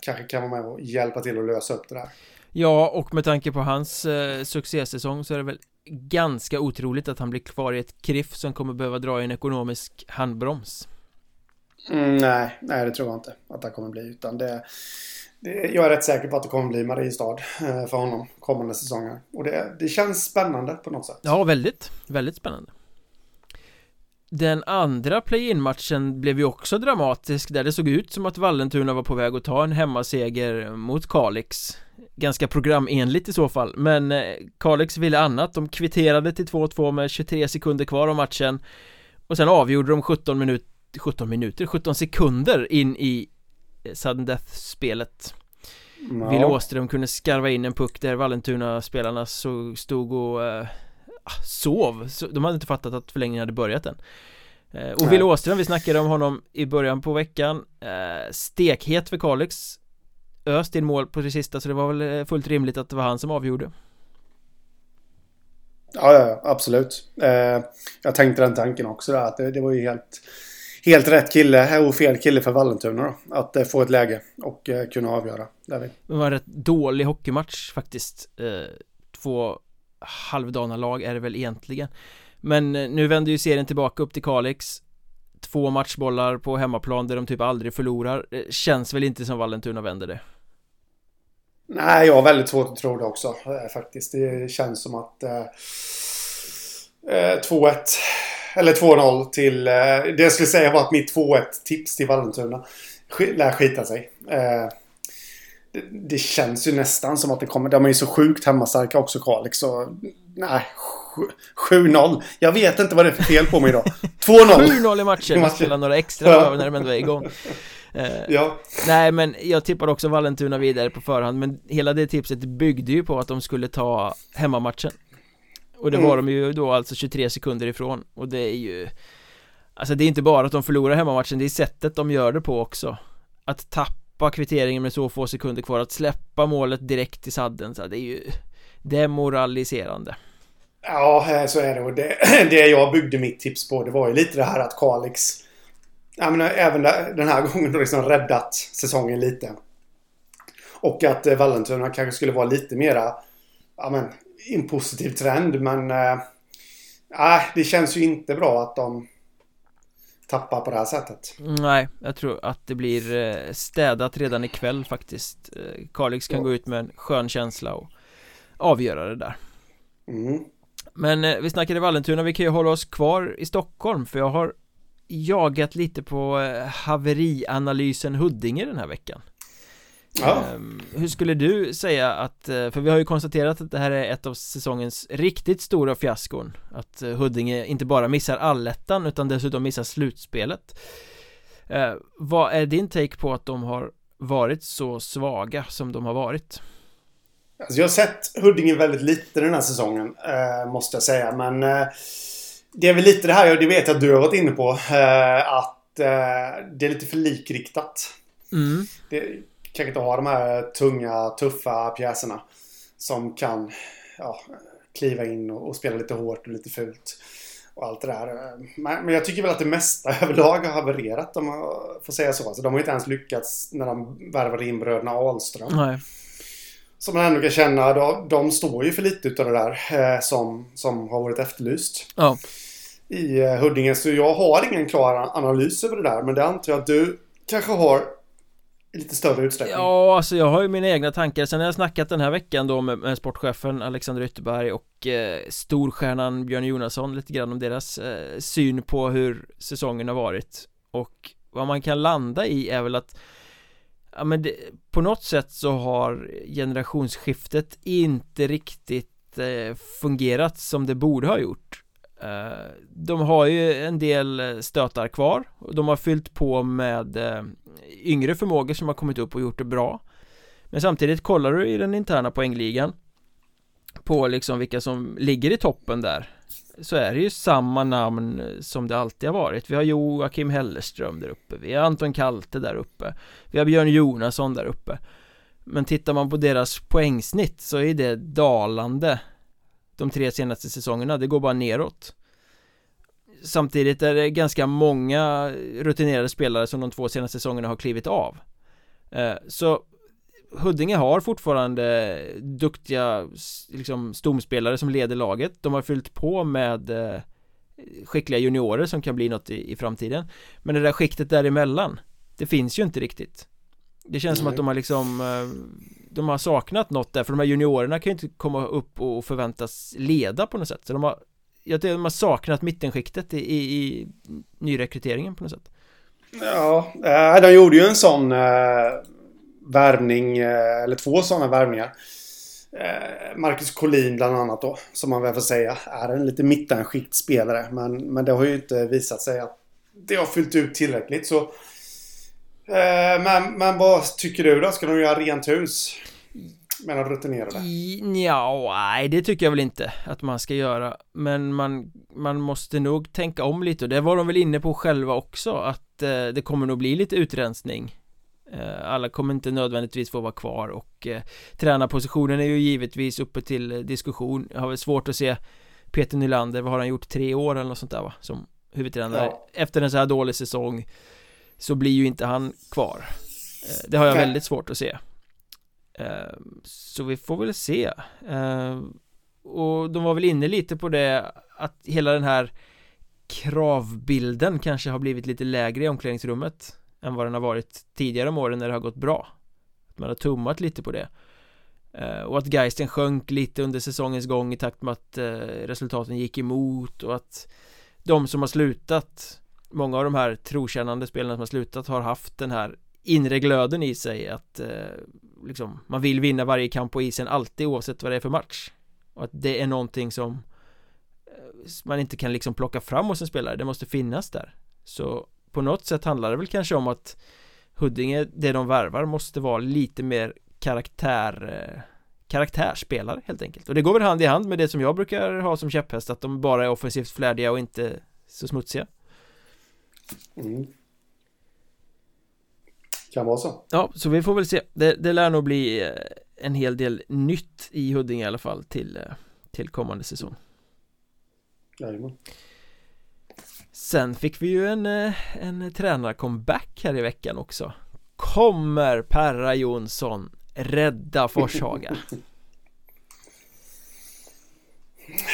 kanske kan vara med och hjälpa till att lösa upp det där. Ja, och med tanke på hans eh, succésäsong så är det väl ganska otroligt att han blir kvar i ett kriff som kommer behöva dra i en ekonomisk handbroms. Mm, nej, nej det tror jag inte att det kommer bli. Utan det, det, jag är rätt säker på att det kommer bli Mariestad eh, för honom kommande säsonger. Och det, det känns spännande på något sätt. Ja, väldigt, väldigt spännande. Den andra play-in-matchen blev ju också dramatisk där det såg ut som att Vallentuna var på väg att ta en hemmaseger mot Kalix Ganska programenligt i så fall men eh, Kalix ville annat, de kvitterade till 2-2 med 23 sekunder kvar av matchen Och sen avgjorde de 17 minuter 17 minuter, 17 sekunder in i eh, sudden death-spelet. Ja. Ville Åström kunde skarva in en puck där Vallentuna-spelarna så stod och ah, sov. De hade inte fattat att förlängningen hade börjat än. Eh, Och Wille Åström, vi snackade om honom i början på veckan eh, Stekhet för Kalix. Öst in mål på det sista så det var väl fullt rimligt att det var han som avgjorde. Ja, ja absolut. Eh, Jag tänkte den tanken också där att det, det var ju helt helt rätt kille och fel kille för Vallentuna då. Att eh, få ett läge och eh, kunna avgöra. Där Det var en rätt dålig hockeymatch faktiskt. Eh, två halvdana lag är det väl egentligen. Men nu vänder ju serien tillbaka upp till Kalix. Två matchbollar på hemmaplan där de typ aldrig förlorar. Det känns väl inte som Vallentuna vänder det. Nej, jag har väldigt svårt att tro det också faktiskt. Det känns som att eh, 2-1 eller 2-0 till... Eh, det jag skulle säga var att mitt 2-1 tips till Vallentuna lär skita sig. Eh, det, det, känns ju nästan som att det kommer... De är ju så sjukt hemmastarka också Kalix. Så nej, 7-0. Jag vet inte vad det är för fel på mig idag. 2-0. 7-0 i matchen. Vi spelar några extra ja. när de ändå är igång. Eh, ja. Nej men jag tippar också Vallentuna vidare på förhand men hela det tipset byggde ju på att de skulle ta hemmamatchen och det mm. var de ju då alltså 23 sekunder ifrån. Och det är ju Alltså det är inte bara att de förlorar hemmamatchen, det är sättet de gör det på också. Att tappa kvitteringen med så få sekunder kvar, att släppa målet direkt i sadden, så det är ju Demoraliserande. Ja, så är det. Och det, det jag byggde mitt tips på det var ju lite det här att Kalix Jag menar även den här gången då liksom räddat säsongen lite. Och att eh, Vallentuna kanske skulle vara lite mera Ja men en positiv trend men... Äh, det känns ju inte bra att de tappar på det här sättet. Nej, jag tror att det blir eh, städat redan ikväll faktiskt. Eh, Kalix kan ja. gå ut med en skön känsla och avgöra det där. Mm. Men vi snackade Vallentuna, vi kan ju hålla oss kvar i Stockholm för jag har jagat lite på haverianalysen Huddinge den här veckan. Ja. Ehm, hur skulle du säga att, eh, för vi har ju konstaterat att det här är ett av säsongens riktigt stora fiaskon Att eh, Huddinge inte bara missar allettan utan dessutom missar slutspelet uh, Vad är din take på att de har varit så svaga som de har varit? Alltså jag har sett Huddinge väldigt lite den här säsongen uh, Måste jag säga men Det är väl lite det här, och det vet jag att du har varit inne på Att det är lite för likriktat mm. det, kanske inte har de här tunga, tuffa pjäserna. Som kan ja, kliva in och, och, spela lite hårt och lite fult. Och allt det där. Men, jag tycker väl att det mesta överlag har havererat om man får säga så. Alltså, de har inte ens lyckats när de värvade in bröderna Ahlström. Nej. Som man ändå kan känna, de, de står ju för lite utav det där eh, som, som har varit efterlyst. Ja. I eh, Huddinge. Så jag har ingen klar analys över det där. Men det antar jag att du kanske har lite större utsträckning? Ja, alltså jag har ju mina egna tankar. Sen har jag snackat den här veckan då med, med sportchefen Alexander Ytterberg och eh, storstjärnan Björn Jonasson lite grann om deras eh, syn på hur säsongen har varit. Och vad man kan landa i är väl att Ja men det, på något sätt så har generationsskiftet inte riktigt eh, fungerat som det borde ha gjort. Eh, de har ju en del eh, stötar kvar Och De har fyllt på med eh, yngre förmågor som har kommit upp och gjort det bra. Men samtidigt kollar du i den interna poängligan På liksom vilka som ligger i toppen där Så är det ju samma namn som det alltid har varit. Vi har Joakim Hellerström där uppe Vi har Anton Kalte där uppe Vi har Björn Jonasson där uppe. Men tittar man på deras poängsnitt så är det dalande de tre senaste säsongerna, det går bara neråt. Samtidigt är det ganska många rutinerade spelare som de två senaste säsongerna har klivit av. Eh, Så Huddinge har fortfarande duktiga liksom stomspelare som leder laget. De har fyllt på med eh, skickliga juniorer som kan bli något i, i framtiden. Men det där skiktet däremellan Det finns ju inte riktigt. Det känns Nej. som att de har liksom eh, De har saknat något där för de här juniorerna kan ju inte komma upp och förväntas leda på något sätt. Så de har jag tycker de har saknat mittenskiktet i, i, i nyrekryteringen på något sätt. Ja, eh, de gjorde ju en sån eh, värvning, eh, eller två sådana värvningar. Eh, Marcus Collin bland annat då, som man väl får säga är en lite mittenskiktspelare. Men, men det har ju inte visat sig att det har fyllt ut tillräckligt. Så, eh, men, men vad tycker du då? Ska de göra rent hus? De rutinerade? Ja, nej det tycker jag väl inte att man ska göra Men man, man måste nog tänka om lite och det var de väl inne på själva också att eh, det kommer nog bli lite utrensning eh, Alla kommer inte nödvändigtvis få vara kvar och eh, tränarpositionen är ju givetvis uppe till diskussion Jag har väl svårt att se Peter Nylander, vad har han gjort? Tre år eller något sånt där va? Som huvudtränare ja. Efter en så här dålig säsong Så blir ju inte han kvar eh, Det har jag väldigt svårt att se Eh, så vi får väl se. Eh, och de var väl inne lite på det att hela den här kravbilden kanske har blivit lite lägre i omklädningsrummet än vad den har varit tidigare om åren när det har gått bra. Man har tummat lite på det. Eh, och att Geisten sjönk lite under säsongens gång i takt med att resultaten gick emot och att de som har slutat Många av de här trokännande spelarna som har slutat har haft den här inre glöden i sig att eh, liksom, man vill vinna varje kamp på isen alltid oavsett vad det är för match. Och att det är någonting som eh, man inte kan liksom plocka fram hos en spelare, det måste finnas där. Så på något sätt handlar det väl kanske om att Huddinge, det de värvar måste vara lite mer karaktär eh, karaktärsspelare helt enkelt. Och det går väl hand i hand med det som jag brukar ha som käpphäst att de bara är offensivt flärdiga och inte så smutsiga. Mm. Kan vara så. Ja, så vi får väl se. Det, det lär nog bli eh, en hel del nytt i Huddinge i alla fall till, eh, till kommande säsong. Jajamän. Sen fick vi ju en, eh, en tränarcomeback här i veckan också. Kommer Perra Jonsson rädda Forshaga?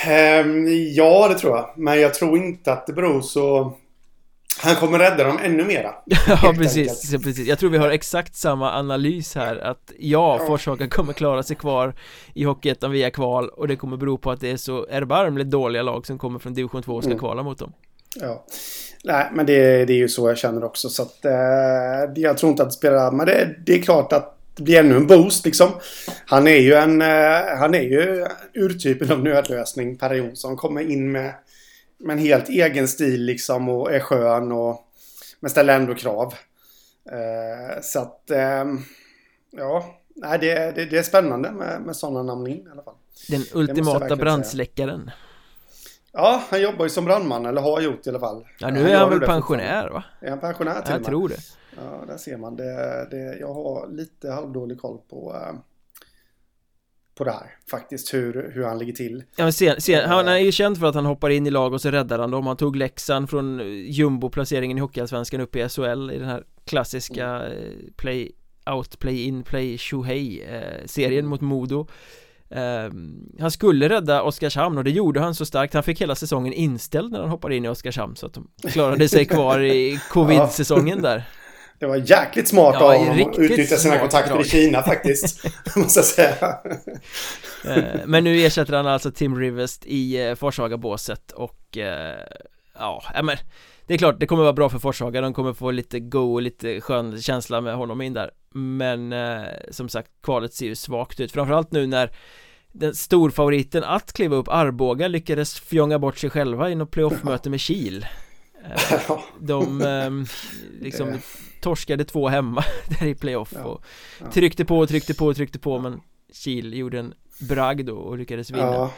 um, ja, det tror jag. Men jag tror inte att det beror så han kommer rädda dem ännu mera Ja precis, precis, jag tror vi har exakt samma analys här att ja, ja. Forshaga kommer klara sig kvar i Hockeyettan via kval och det kommer bero på att det är så erbarmligt dåliga lag som kommer från division 2 och ska mm. kvala mot dem Ja Nej men det, det är ju så jag känner också så att eh, jag tror inte att det spelar men det, det är klart att det blir ännu en boost liksom. Han är ju en, eh, han är ju urtypen av nödlösning Per Jonsson kommer in med med en helt egen stil liksom och är skön och men ställer ändå krav. Eh, så att eh, ja, nej, det, det, det, är spännande med, med sådana namn in i alla fall. Den ultimata brandsläckaren. Ja, han jobbar ju som brandman, eller har gjort i alla fall. Ja, nu är han, väl pensionär va? Är han pensionär till Jag tror det. Ja, där ser man. Det, det, jag har lite halvdålig koll på, eh, på det här faktiskt, hur, hur han ligger till. Ja men sen, sen, han är ju känd för att han hoppar in i lag och så räddar han dem. Han tog Leksand från jumbo-placeringen i Hockeyallsvenskan upp i SHL i den här klassiska mm. play out, play in, play Shuhei eh, serien mm. mot Modo. Eh, Han skulle rädda Oskarshamn och det gjorde han så starkt. Han fick hela säsongen inställd när han hoppade in i Oskarshamn så att de klarade sig kvar i covid-säsongen där Det var jäkligt smart ja, av honom att utnyttja sina kontakter drag. i Kina faktiskt. måste jag säga. Eh, men nu ersätter han alltså Tim Rivers i eh, Forshaga-båset och eh, ja, men det är klart, det kommer vara bra för Forshaga, de kommer få lite go och lite skön känsla med honom in där Men eh, som sagt, kvalet ser ju svagt ut, framförallt nu när den storfavoriten att kliva upp Arboga lyckades fjonga bort sig själva i något playoffmöte med Kil De eh, liksom torskade två hemma där i playoff och tryckte på och tryckte på och tryckte på men Kil gjorde en bragd då och lyckades vinna.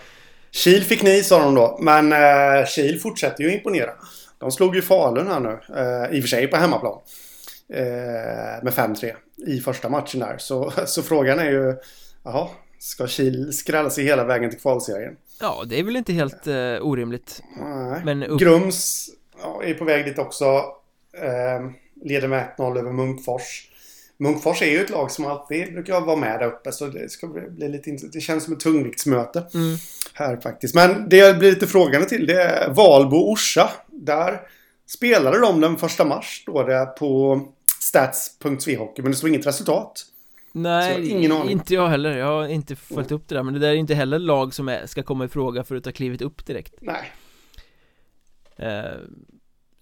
Kil fick ni sa de då, men eh, Kil fortsätter ju imponera de slog ju Falun här nu, eh, i och för sig på hemmaplan. Eh, med 5-3 i första matchen där. Så, så frågan är ju, jaha, ska Kil skrälla sig hela vägen till kvalserien? Ja, det är väl inte helt eh, orimligt. Nej. Men upp... Grums ja, är på väg dit också. Eh, leder med 1-0 över Munkfors. Munkfors är ju ett lag som alltid brukar vara med där uppe så det ska bli lite Det känns som ett tungviktsmöte mm. här faktiskt. Men det jag blir lite frågande till det är Valbo-Orsa. Där spelade de den första mars då det på stats.svehockey men det stod inget resultat. Nej, inte jag heller. Jag har inte följt upp det där. Men det där är inte heller lag som är, ska komma i fråga för att ha klivit upp direkt. Nej. Eh,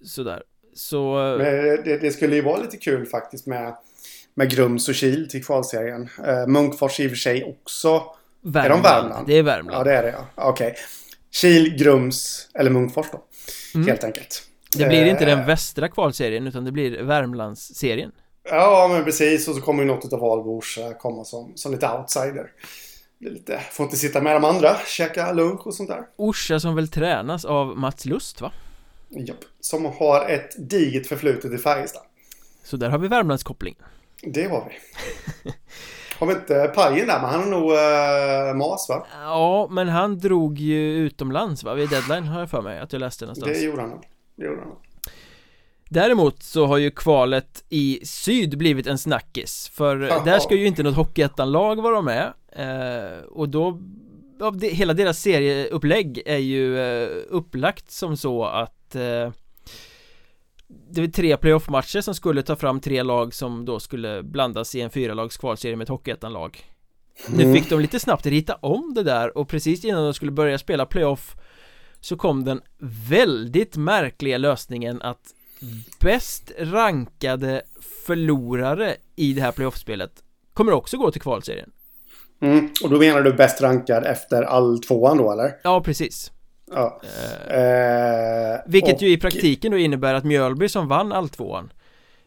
sådär. Så... Men det, det, skulle ju vara lite kul faktiskt med med Grums och Kil till kvalserien. Uh, Munkfors i och för sig också. Värmland. Är de Värmland? Det är Värmland. Ja, det är det ja. Okej. Okay. Kil, Grums eller Munkfors då. Mm. Helt enkelt. Det blir inte den eh. västra kvalserien utan det blir Värmlandsserien. Ja, men precis. Och så kommer ju något av Valbors komma som, som lite outsider. Lite, får inte sitta med de andra, käka lunch och sånt där. Orsa som väl tränas av Mats Lust va? Japp, som har ett digert förflutet i Färjestad. Så där har vi Värmlandskoppling. Det har vi. Har vi inte Pajen där, men han har nog uh, mas va? Ja, men han drog ju utomlands va? Vid deadline har jag för mig att jag läste någonstans Det gjorde han nog Det gjorde han nog Däremot så har ju kvalet i syd blivit en snackis För Aha. där ska ju inte något Hockeyettan-lag vara med eh, Och då av det, Hela deras serieupplägg är ju eh, upplagt som så att eh, det var tre playoff-matcher som skulle ta fram tre lag som då skulle blandas i en fyralags kvalserie med ett Hockeyettan-lag mm. Nu fick de lite snabbt rita om det där och precis innan de skulle börja spela playoff så kom den väldigt märkliga lösningen att bäst rankade förlorare i det här playoffspelet kommer också gå till kvalserien Mm, och då menar du bäst rankad efter all tvåan då eller? Ja, precis Ja. Eh, vilket och... ju i praktiken då innebär att Mjölby som vann all tvåan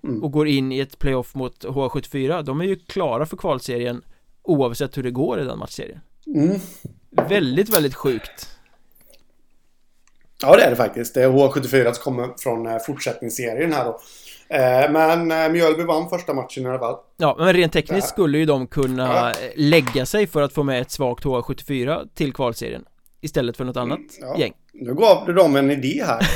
mm. och går in i ett playoff mot H74 de är ju klara för kvalserien oavsett hur det går i den matchserien mm. Väldigt, väldigt sjukt Ja det är det faktiskt. Det är H74 som kommer från eh, fortsättningsserien här då. Eh, men eh, Mjölby vann första matchen i alla fall. Ja, men rent tekniskt skulle ju de kunna ja. lägga sig för att få med ett svagt H74 till kvalserien istället för något annat mm, ja. gäng. Nu gav du dem en idé här.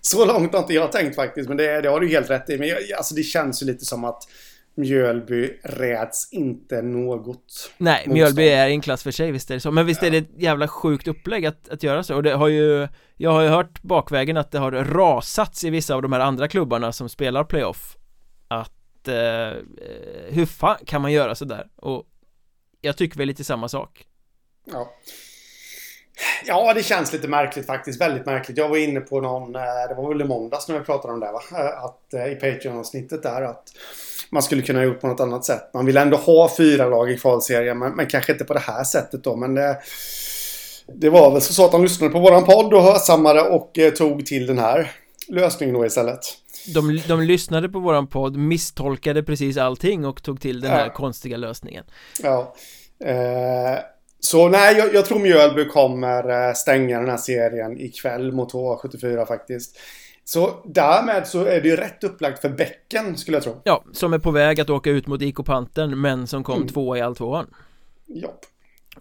så långt har inte jag tänkt faktiskt, men det, det har du helt rätt i. Men jag, alltså det känns ju lite som att Mjölby räds inte något Nej, motstånd. Mjölby är en klass för sig, visst är det så Men visst är det ett jävla sjukt upplägg att, att göra så Och det har ju Jag har ju hört bakvägen att det har rasats i vissa av de här andra klubbarna som spelar playoff Att eh, Hur fan kan man göra sådär? Och Jag tycker väl lite samma sak Ja. Ja, det känns lite märkligt faktiskt. Väldigt märkligt. Jag var inne på någon, eh, det var väl i måndags när vi pratade om det va? Eh, att eh, i Patreon-avsnittet där att man skulle kunna ha gjort på något annat sätt. Man vill ändå ha fyra lag i kvalserien, men, men kanske inte på det här sättet då. Men det, det var väl så att de lyssnade på våran podd och hörsammade och eh, tog till den här lösningen då istället. De, de lyssnade på våran podd, misstolkade precis allting och tog till den här konstiga lösningen. Ja. Eh, så nej, jag, jag tror Mjölby kommer eh, stänga den här serien ikväll mot H74 faktiskt. Så därmed så är det ju rätt upplagt för bäcken skulle jag tro. Ja, som är på väg att åka ut mot IK Pantern men som kom mm. tvåa i all tvåan. Ja.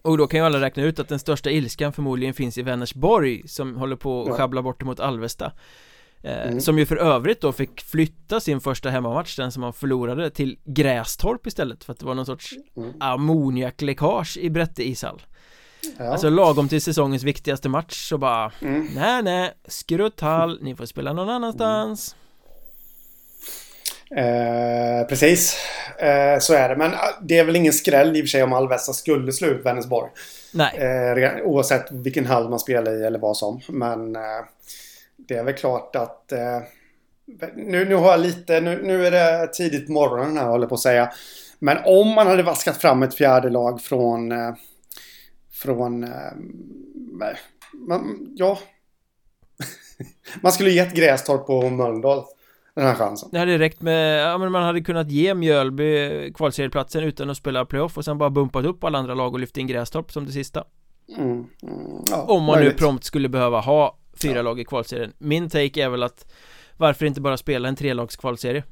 Och då kan ju alla räkna ut att den största ilskan förmodligen finns i Vänersborg som håller på att ja. sjabbla bort mot Alvesta. Eh, mm. Som ju för övrigt då fick flytta sin första hemmamatch, den som han förlorade, till Grästorp istället för att det var någon sorts mm. ammoniakläckage i Brätte ishall ja. Alltså lagom till säsongens viktigaste match så bara mm. Nej nej, skruttall, ni får spela någon annanstans Eh, precis, eh, så är det. Men ah, det är väl ingen skräll i och för sig om Alvesta skulle slå ut Vänersborg. Nej. Eh, oavsett vilken hall man spelar i eller vad som. Men eh, det är väl klart att eh, nu, nu har jag lite, nu, nu är det tidigt på morgonen här håller på att säga. Men om man hade vaskat fram ett fjärde lag från... Eh, från... Eh, man, ja. man skulle gett Grästorp och Mölndal den här chansen. Det hade räckt med, ja men man hade kunnat ge Mjölby kvalserieplatsen utan att spela playoff och sen bara bumpat upp alla andra lag och lyft in Grästorp som det sista. Mm, mm, ja, Om man möjligt. nu prompt skulle behöva ha fyra ja. lag i kvalserien. Min take är väl att varför inte bara spela en trelags kvalserie?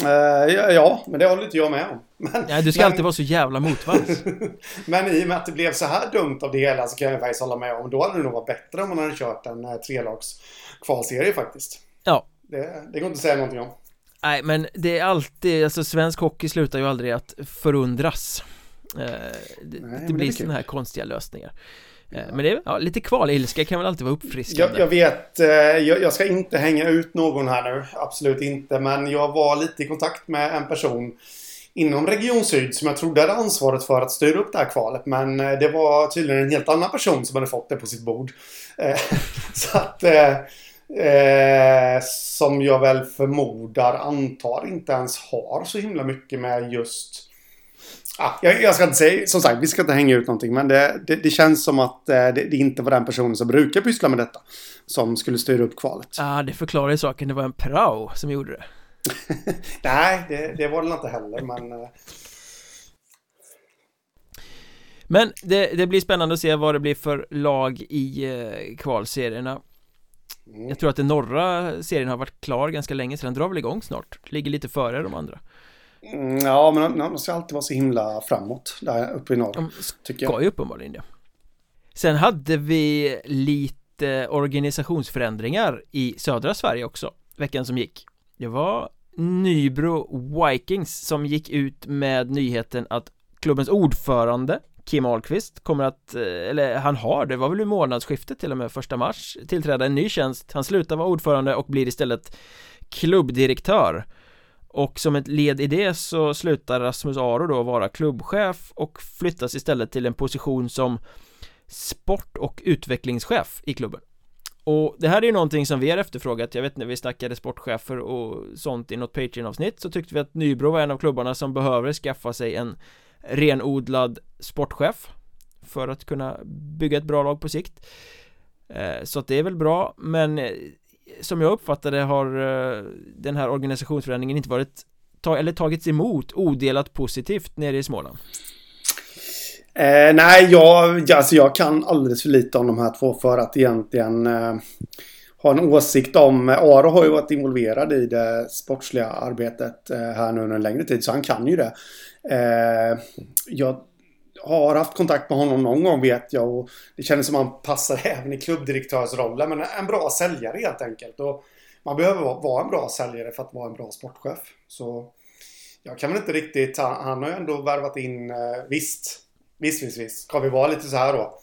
Uh, ja, men det håller inte jag med om. Men, ja, du ska men... alltid vara så jävla motvalls. men i och med att det blev så här dumt av det hela så kan jag faktiskt hålla med om. Då hade det nog varit bättre om man hade kört en uh, trelags kvalserie faktiskt. Ja. Det, det går inte att säga någonting om. Nej, men det är alltid, alltså svensk hockey slutar ju aldrig att förundras. Uh, det, Nej, det blir sådana här konstiga lösningar. Eh, men det är ja, lite kvalilska kan väl alltid vara uppfriskande. Jag, jag vet, eh, jag, jag, ska inte hänga ut någon här nu. Absolut inte. Men jag var lite i kontakt med en person inom Region Syd som jag trodde hade ansvaret för att styra upp det här kvalet. Men eh, det var tydligen en helt annan person som hade fått det på sitt bord. Så att... Eh, som jag väl förmodar, antar, inte ens har så himla mycket med just Ah, jag, jag, ska inte säga, som sagt, vi ska inte hänga ut någonting. Men det, det, det känns som att eh, det, det, inte var den personen som brukar pyssla med detta. Som skulle styra upp kvalet. Ja, ah, det förklarar ju saken. Det var en prao som gjorde det. Nej, det, det, var det inte heller, men... Eh... Men det, det, blir spännande att se vad det blir för lag i eh, kvalserierna. Mm. Jag tror att den norra serien har varit klar ganska länge så den drar väl igång snart. Ligger lite före de andra. Mm, ja, men de ska alltid vara så himla framåt där uppe i norr. De tycker ska ju uppenbarligen det. Sen hade vi lite organisationsförändringar i södra Sverige också veckan som gick. Det var Nybro Vikings som gick ut med nyheten att klubbens ordförande Kim Ahlqvist kommer att, eh, eller han har, det var väl i månadsskiftet till och med första mars tillträda en ny tjänst, han slutar vara ordförande och blir istället klubbdirektör och som ett led i det så slutar Rasmus Aro då vara klubbchef och flyttas istället till en position som sport och utvecklingschef i klubben. Och det här är ju någonting som vi har efterfrågat, jag vet när vi snackade sportchefer och sånt i något Patreon-avsnitt så tyckte vi att Nybro var en av klubbarna som behöver skaffa sig en renodlad sportchef för att kunna bygga ett bra lag på sikt. Eh, så att det är väl bra men som jag uppfattade har eh, den här organisationsförändringen inte varit eller tagits emot odelat positivt nere i Småland? Eh, nej, jag, alltså jag kan alldeles för lite om de här två för att egentligen eh, ha en åsikt om. Eh, Aro har ju varit involverad i det sportsliga arbetet eh, här nu under en längre tid, så han kan ju det. Eh, jag har haft kontakt med honom någon gång vet jag och det kändes som han passar även i klubbdirektörsrollen. Men en bra säljare helt enkelt. Och man behöver vara en bra säljare för att vara en bra sportchef. Så jag kan väl inte riktigt, han, han har ju ändå värvat in, eh, visst, visst, visst, visst. Ska vi vara lite så här då?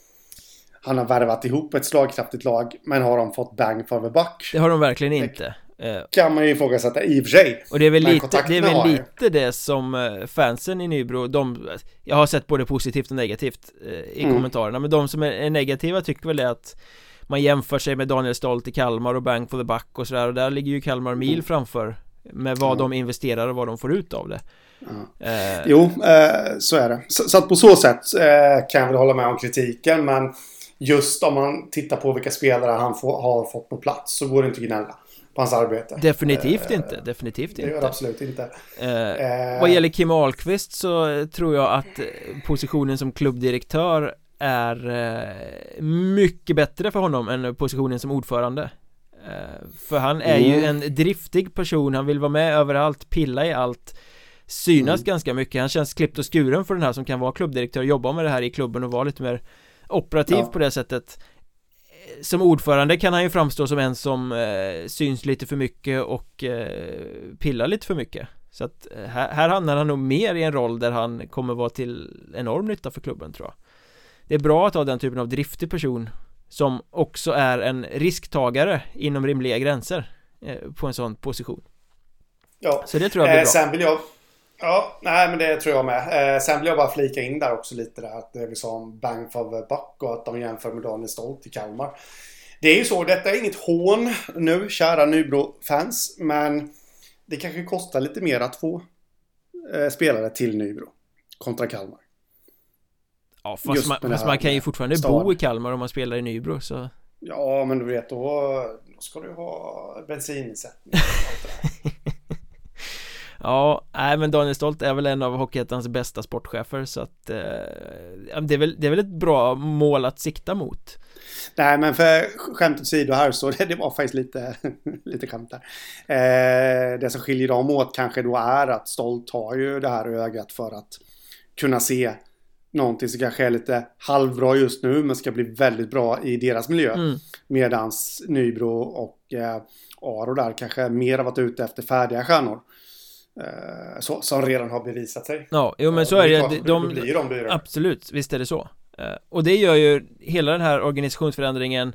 Han har värvat ihop ett slagkraftigt lag, men har de fått bang for the buck? Det har de verkligen inte. Eh, kan man ju ifrågasätta i och för sig Och det är väl lite det, är väl lite det som eh, fansen i Nybro, de Jag har sett både positivt och negativt eh, i mm. kommentarerna Men de som är negativa tycker väl det att Man jämför sig med Daniel Stolt i Kalmar och Bang for the Buck och sådär och där ligger ju Kalmar mil mm. framför Med vad mm. de investerar och vad de får ut av det eh. Jo, eh, så är det så, så, att på så sätt eh, kan jag väl hålla med om kritiken men Just om man tittar på vilka spelare han får, har fått på plats så går det inte att gnälla på hans arbete. Definitivt eh, inte, definitivt inte. Det gör det absolut inte. Eh, eh, vad gäller Kim Ahlqvist så tror jag att positionen som klubbdirektör är eh, mycket bättre för honom än positionen som ordförande. För han är mm. ju en driftig person, han vill vara med överallt, pilla i allt Synas mm. ganska mycket, han känns klippt och skuren för den här som kan vara klubbdirektör, jobba med det här i klubben och vara lite mer operativ ja. på det sättet som ordförande kan han ju framstå som en som eh, syns lite för mycket och eh, pillar lite för mycket Så att eh, här, här hamnar han nog mer i en roll där han kommer vara till enorm nytta för klubben tror jag Det är bra att ha den typen av driftig person Som också är en risktagare inom rimliga gränser eh, På en sån position Ja. Så det tror jag blir eh, bra. Sen vill jag... Ja, nej men det tror jag med. Eh, sen vill jag bara flika in där också lite där att det vi sa om bang for buck och att de jämför med Daniel Stolt i Kalmar. Det är ju så, detta är inget hån nu, kära Nybro-fans, men det kanske kostar lite mer att få eh, spelare till Nybro kontra Kalmar. Ja, fast, man, fast man kan ju fortfarande stad. bo i Kalmar om man spelar i Nybro så... Ja, men du vet då, då ska du ha bensininsättning Ja, nej men Daniel Stolt är väl en av Hockeyettans bästa sportchefer så att eh, det, är väl, det är väl ett bra mål att sikta mot. Nej, men för skämt åsido här så det, det var faktiskt lite, lite skämt där. Eh, det som skiljer dem åt kanske då är att Stolt har ju det här ögat för att kunna se någonting som kanske är lite halvbra just nu men ska bli väldigt bra i deras miljö. Mm. Medans Nybro och eh, Aro där kanske mer har varit ute efter färdiga stjärnor. Eh, så, som redan har bevisat sig. Ja, jo men så är det. De, de, blir de blir absolut, visst är det så. Eh, och det gör ju hela den här organisationsförändringen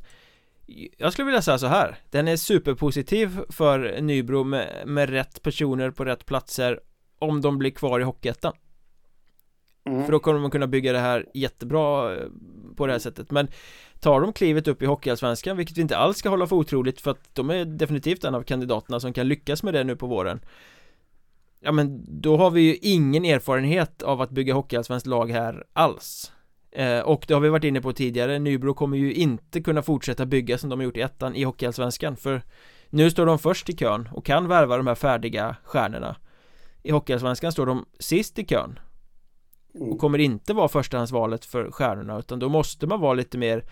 jag skulle vilja säga så här Den är superpositiv för Nybro med, med rätt personer på rätt platser Om de blir kvar i Hockeyettan mm. För då kommer man kunna bygga det här jättebra eh, på det här sättet Men Tar de klivet upp i Hockeyallsvenskan, vilket vi inte alls ska hålla för otroligt för att de är definitivt en av kandidaterna som kan lyckas med det nu på våren Ja men då har vi ju ingen erfarenhet av att bygga Hockeyallsvenskt lag här alls. Eh, Och det har vi varit inne på tidigare, Nybro kommer ju inte kunna fortsätta bygga som de har gjort i ettan i Hockeyallsvenskan för Nu står de först i kön och kan värva de här färdiga stjärnorna. I Hockeyallsvenskan står de sist i kön och kommer inte vara förstahandsvalet för stjärnorna utan då måste man vara lite mer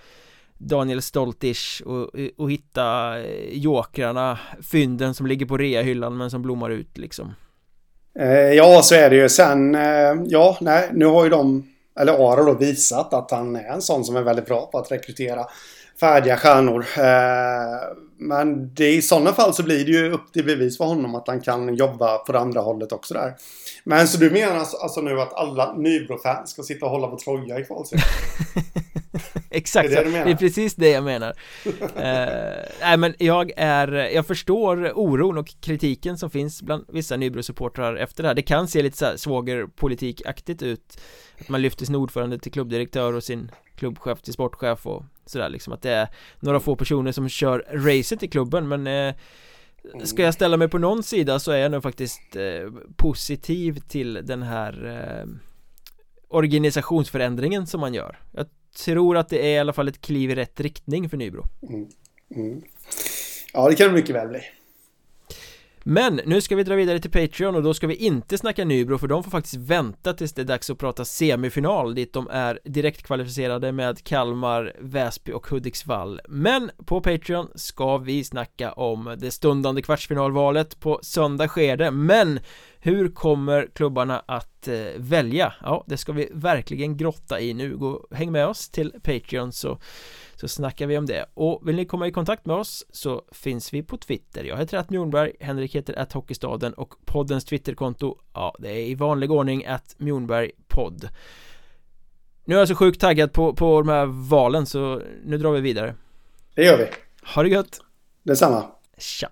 Daniel Stoltish och, och hitta eh, jokrarna Fynden som ligger på reahyllan men som blommar ut liksom Eh, ja, så är det ju. Sen, eh, ja, nej, nu har ju de, eller Aro då visat att han är en sån som är väldigt bra på att rekrytera färdiga stjärnor. Eh, men det, i sådana fall så blir det ju upp till bevis för honom att han kan jobba på det andra hållet också där. Men så du menar alltså, alltså nu att alla Nybro-fans ska sitta och hålla på Troja i kvalserien? Exakt det är, det, det är, precis det jag menar. Uh, Nej men jag är, jag förstår oron och kritiken som finns bland vissa Nybro-supportrar efter det här. Det kan se lite såhär svågerpolitikaktigt ut Att man lyfter sin ordförande till klubbdirektör och sin klubbchef till sportchef och sådär liksom att det är några få personer som kör racet i klubben men eh, Ska jag ställa mig på någon sida så är jag nog faktiskt eh, positiv till den här eh, organisationsförändringen som man gör. Jag tror att det är i alla fall ett kliv i rätt riktning för Nybro mm. Mm. Ja det kan det mycket väl bli men nu ska vi dra vidare till Patreon och då ska vi inte snacka Nybro för de får faktiskt vänta tills det är dags att prata semifinal dit de är direkt kvalificerade med Kalmar, Väsby och Hudiksvall Men på Patreon ska vi snacka om det stundande kvartsfinalvalet på söndag sker det men hur kommer klubbarna att eh, välja? Ja, det ska vi verkligen grotta i nu. Gå, häng med oss till Patreon så så snackar vi om det. Och vill ni komma i kontakt med oss så finns vi på Twitter. Jag heter att Mjornberg, Henrik heter att Hockeystaden och poddens Twitterkonto Ja, det är i vanlig ordning att Mjornberg podd Nu är jag så sjukt taggad på, på de här valen så nu drar vi vidare. Det gör vi. Ha det gött. Detsamma. Tja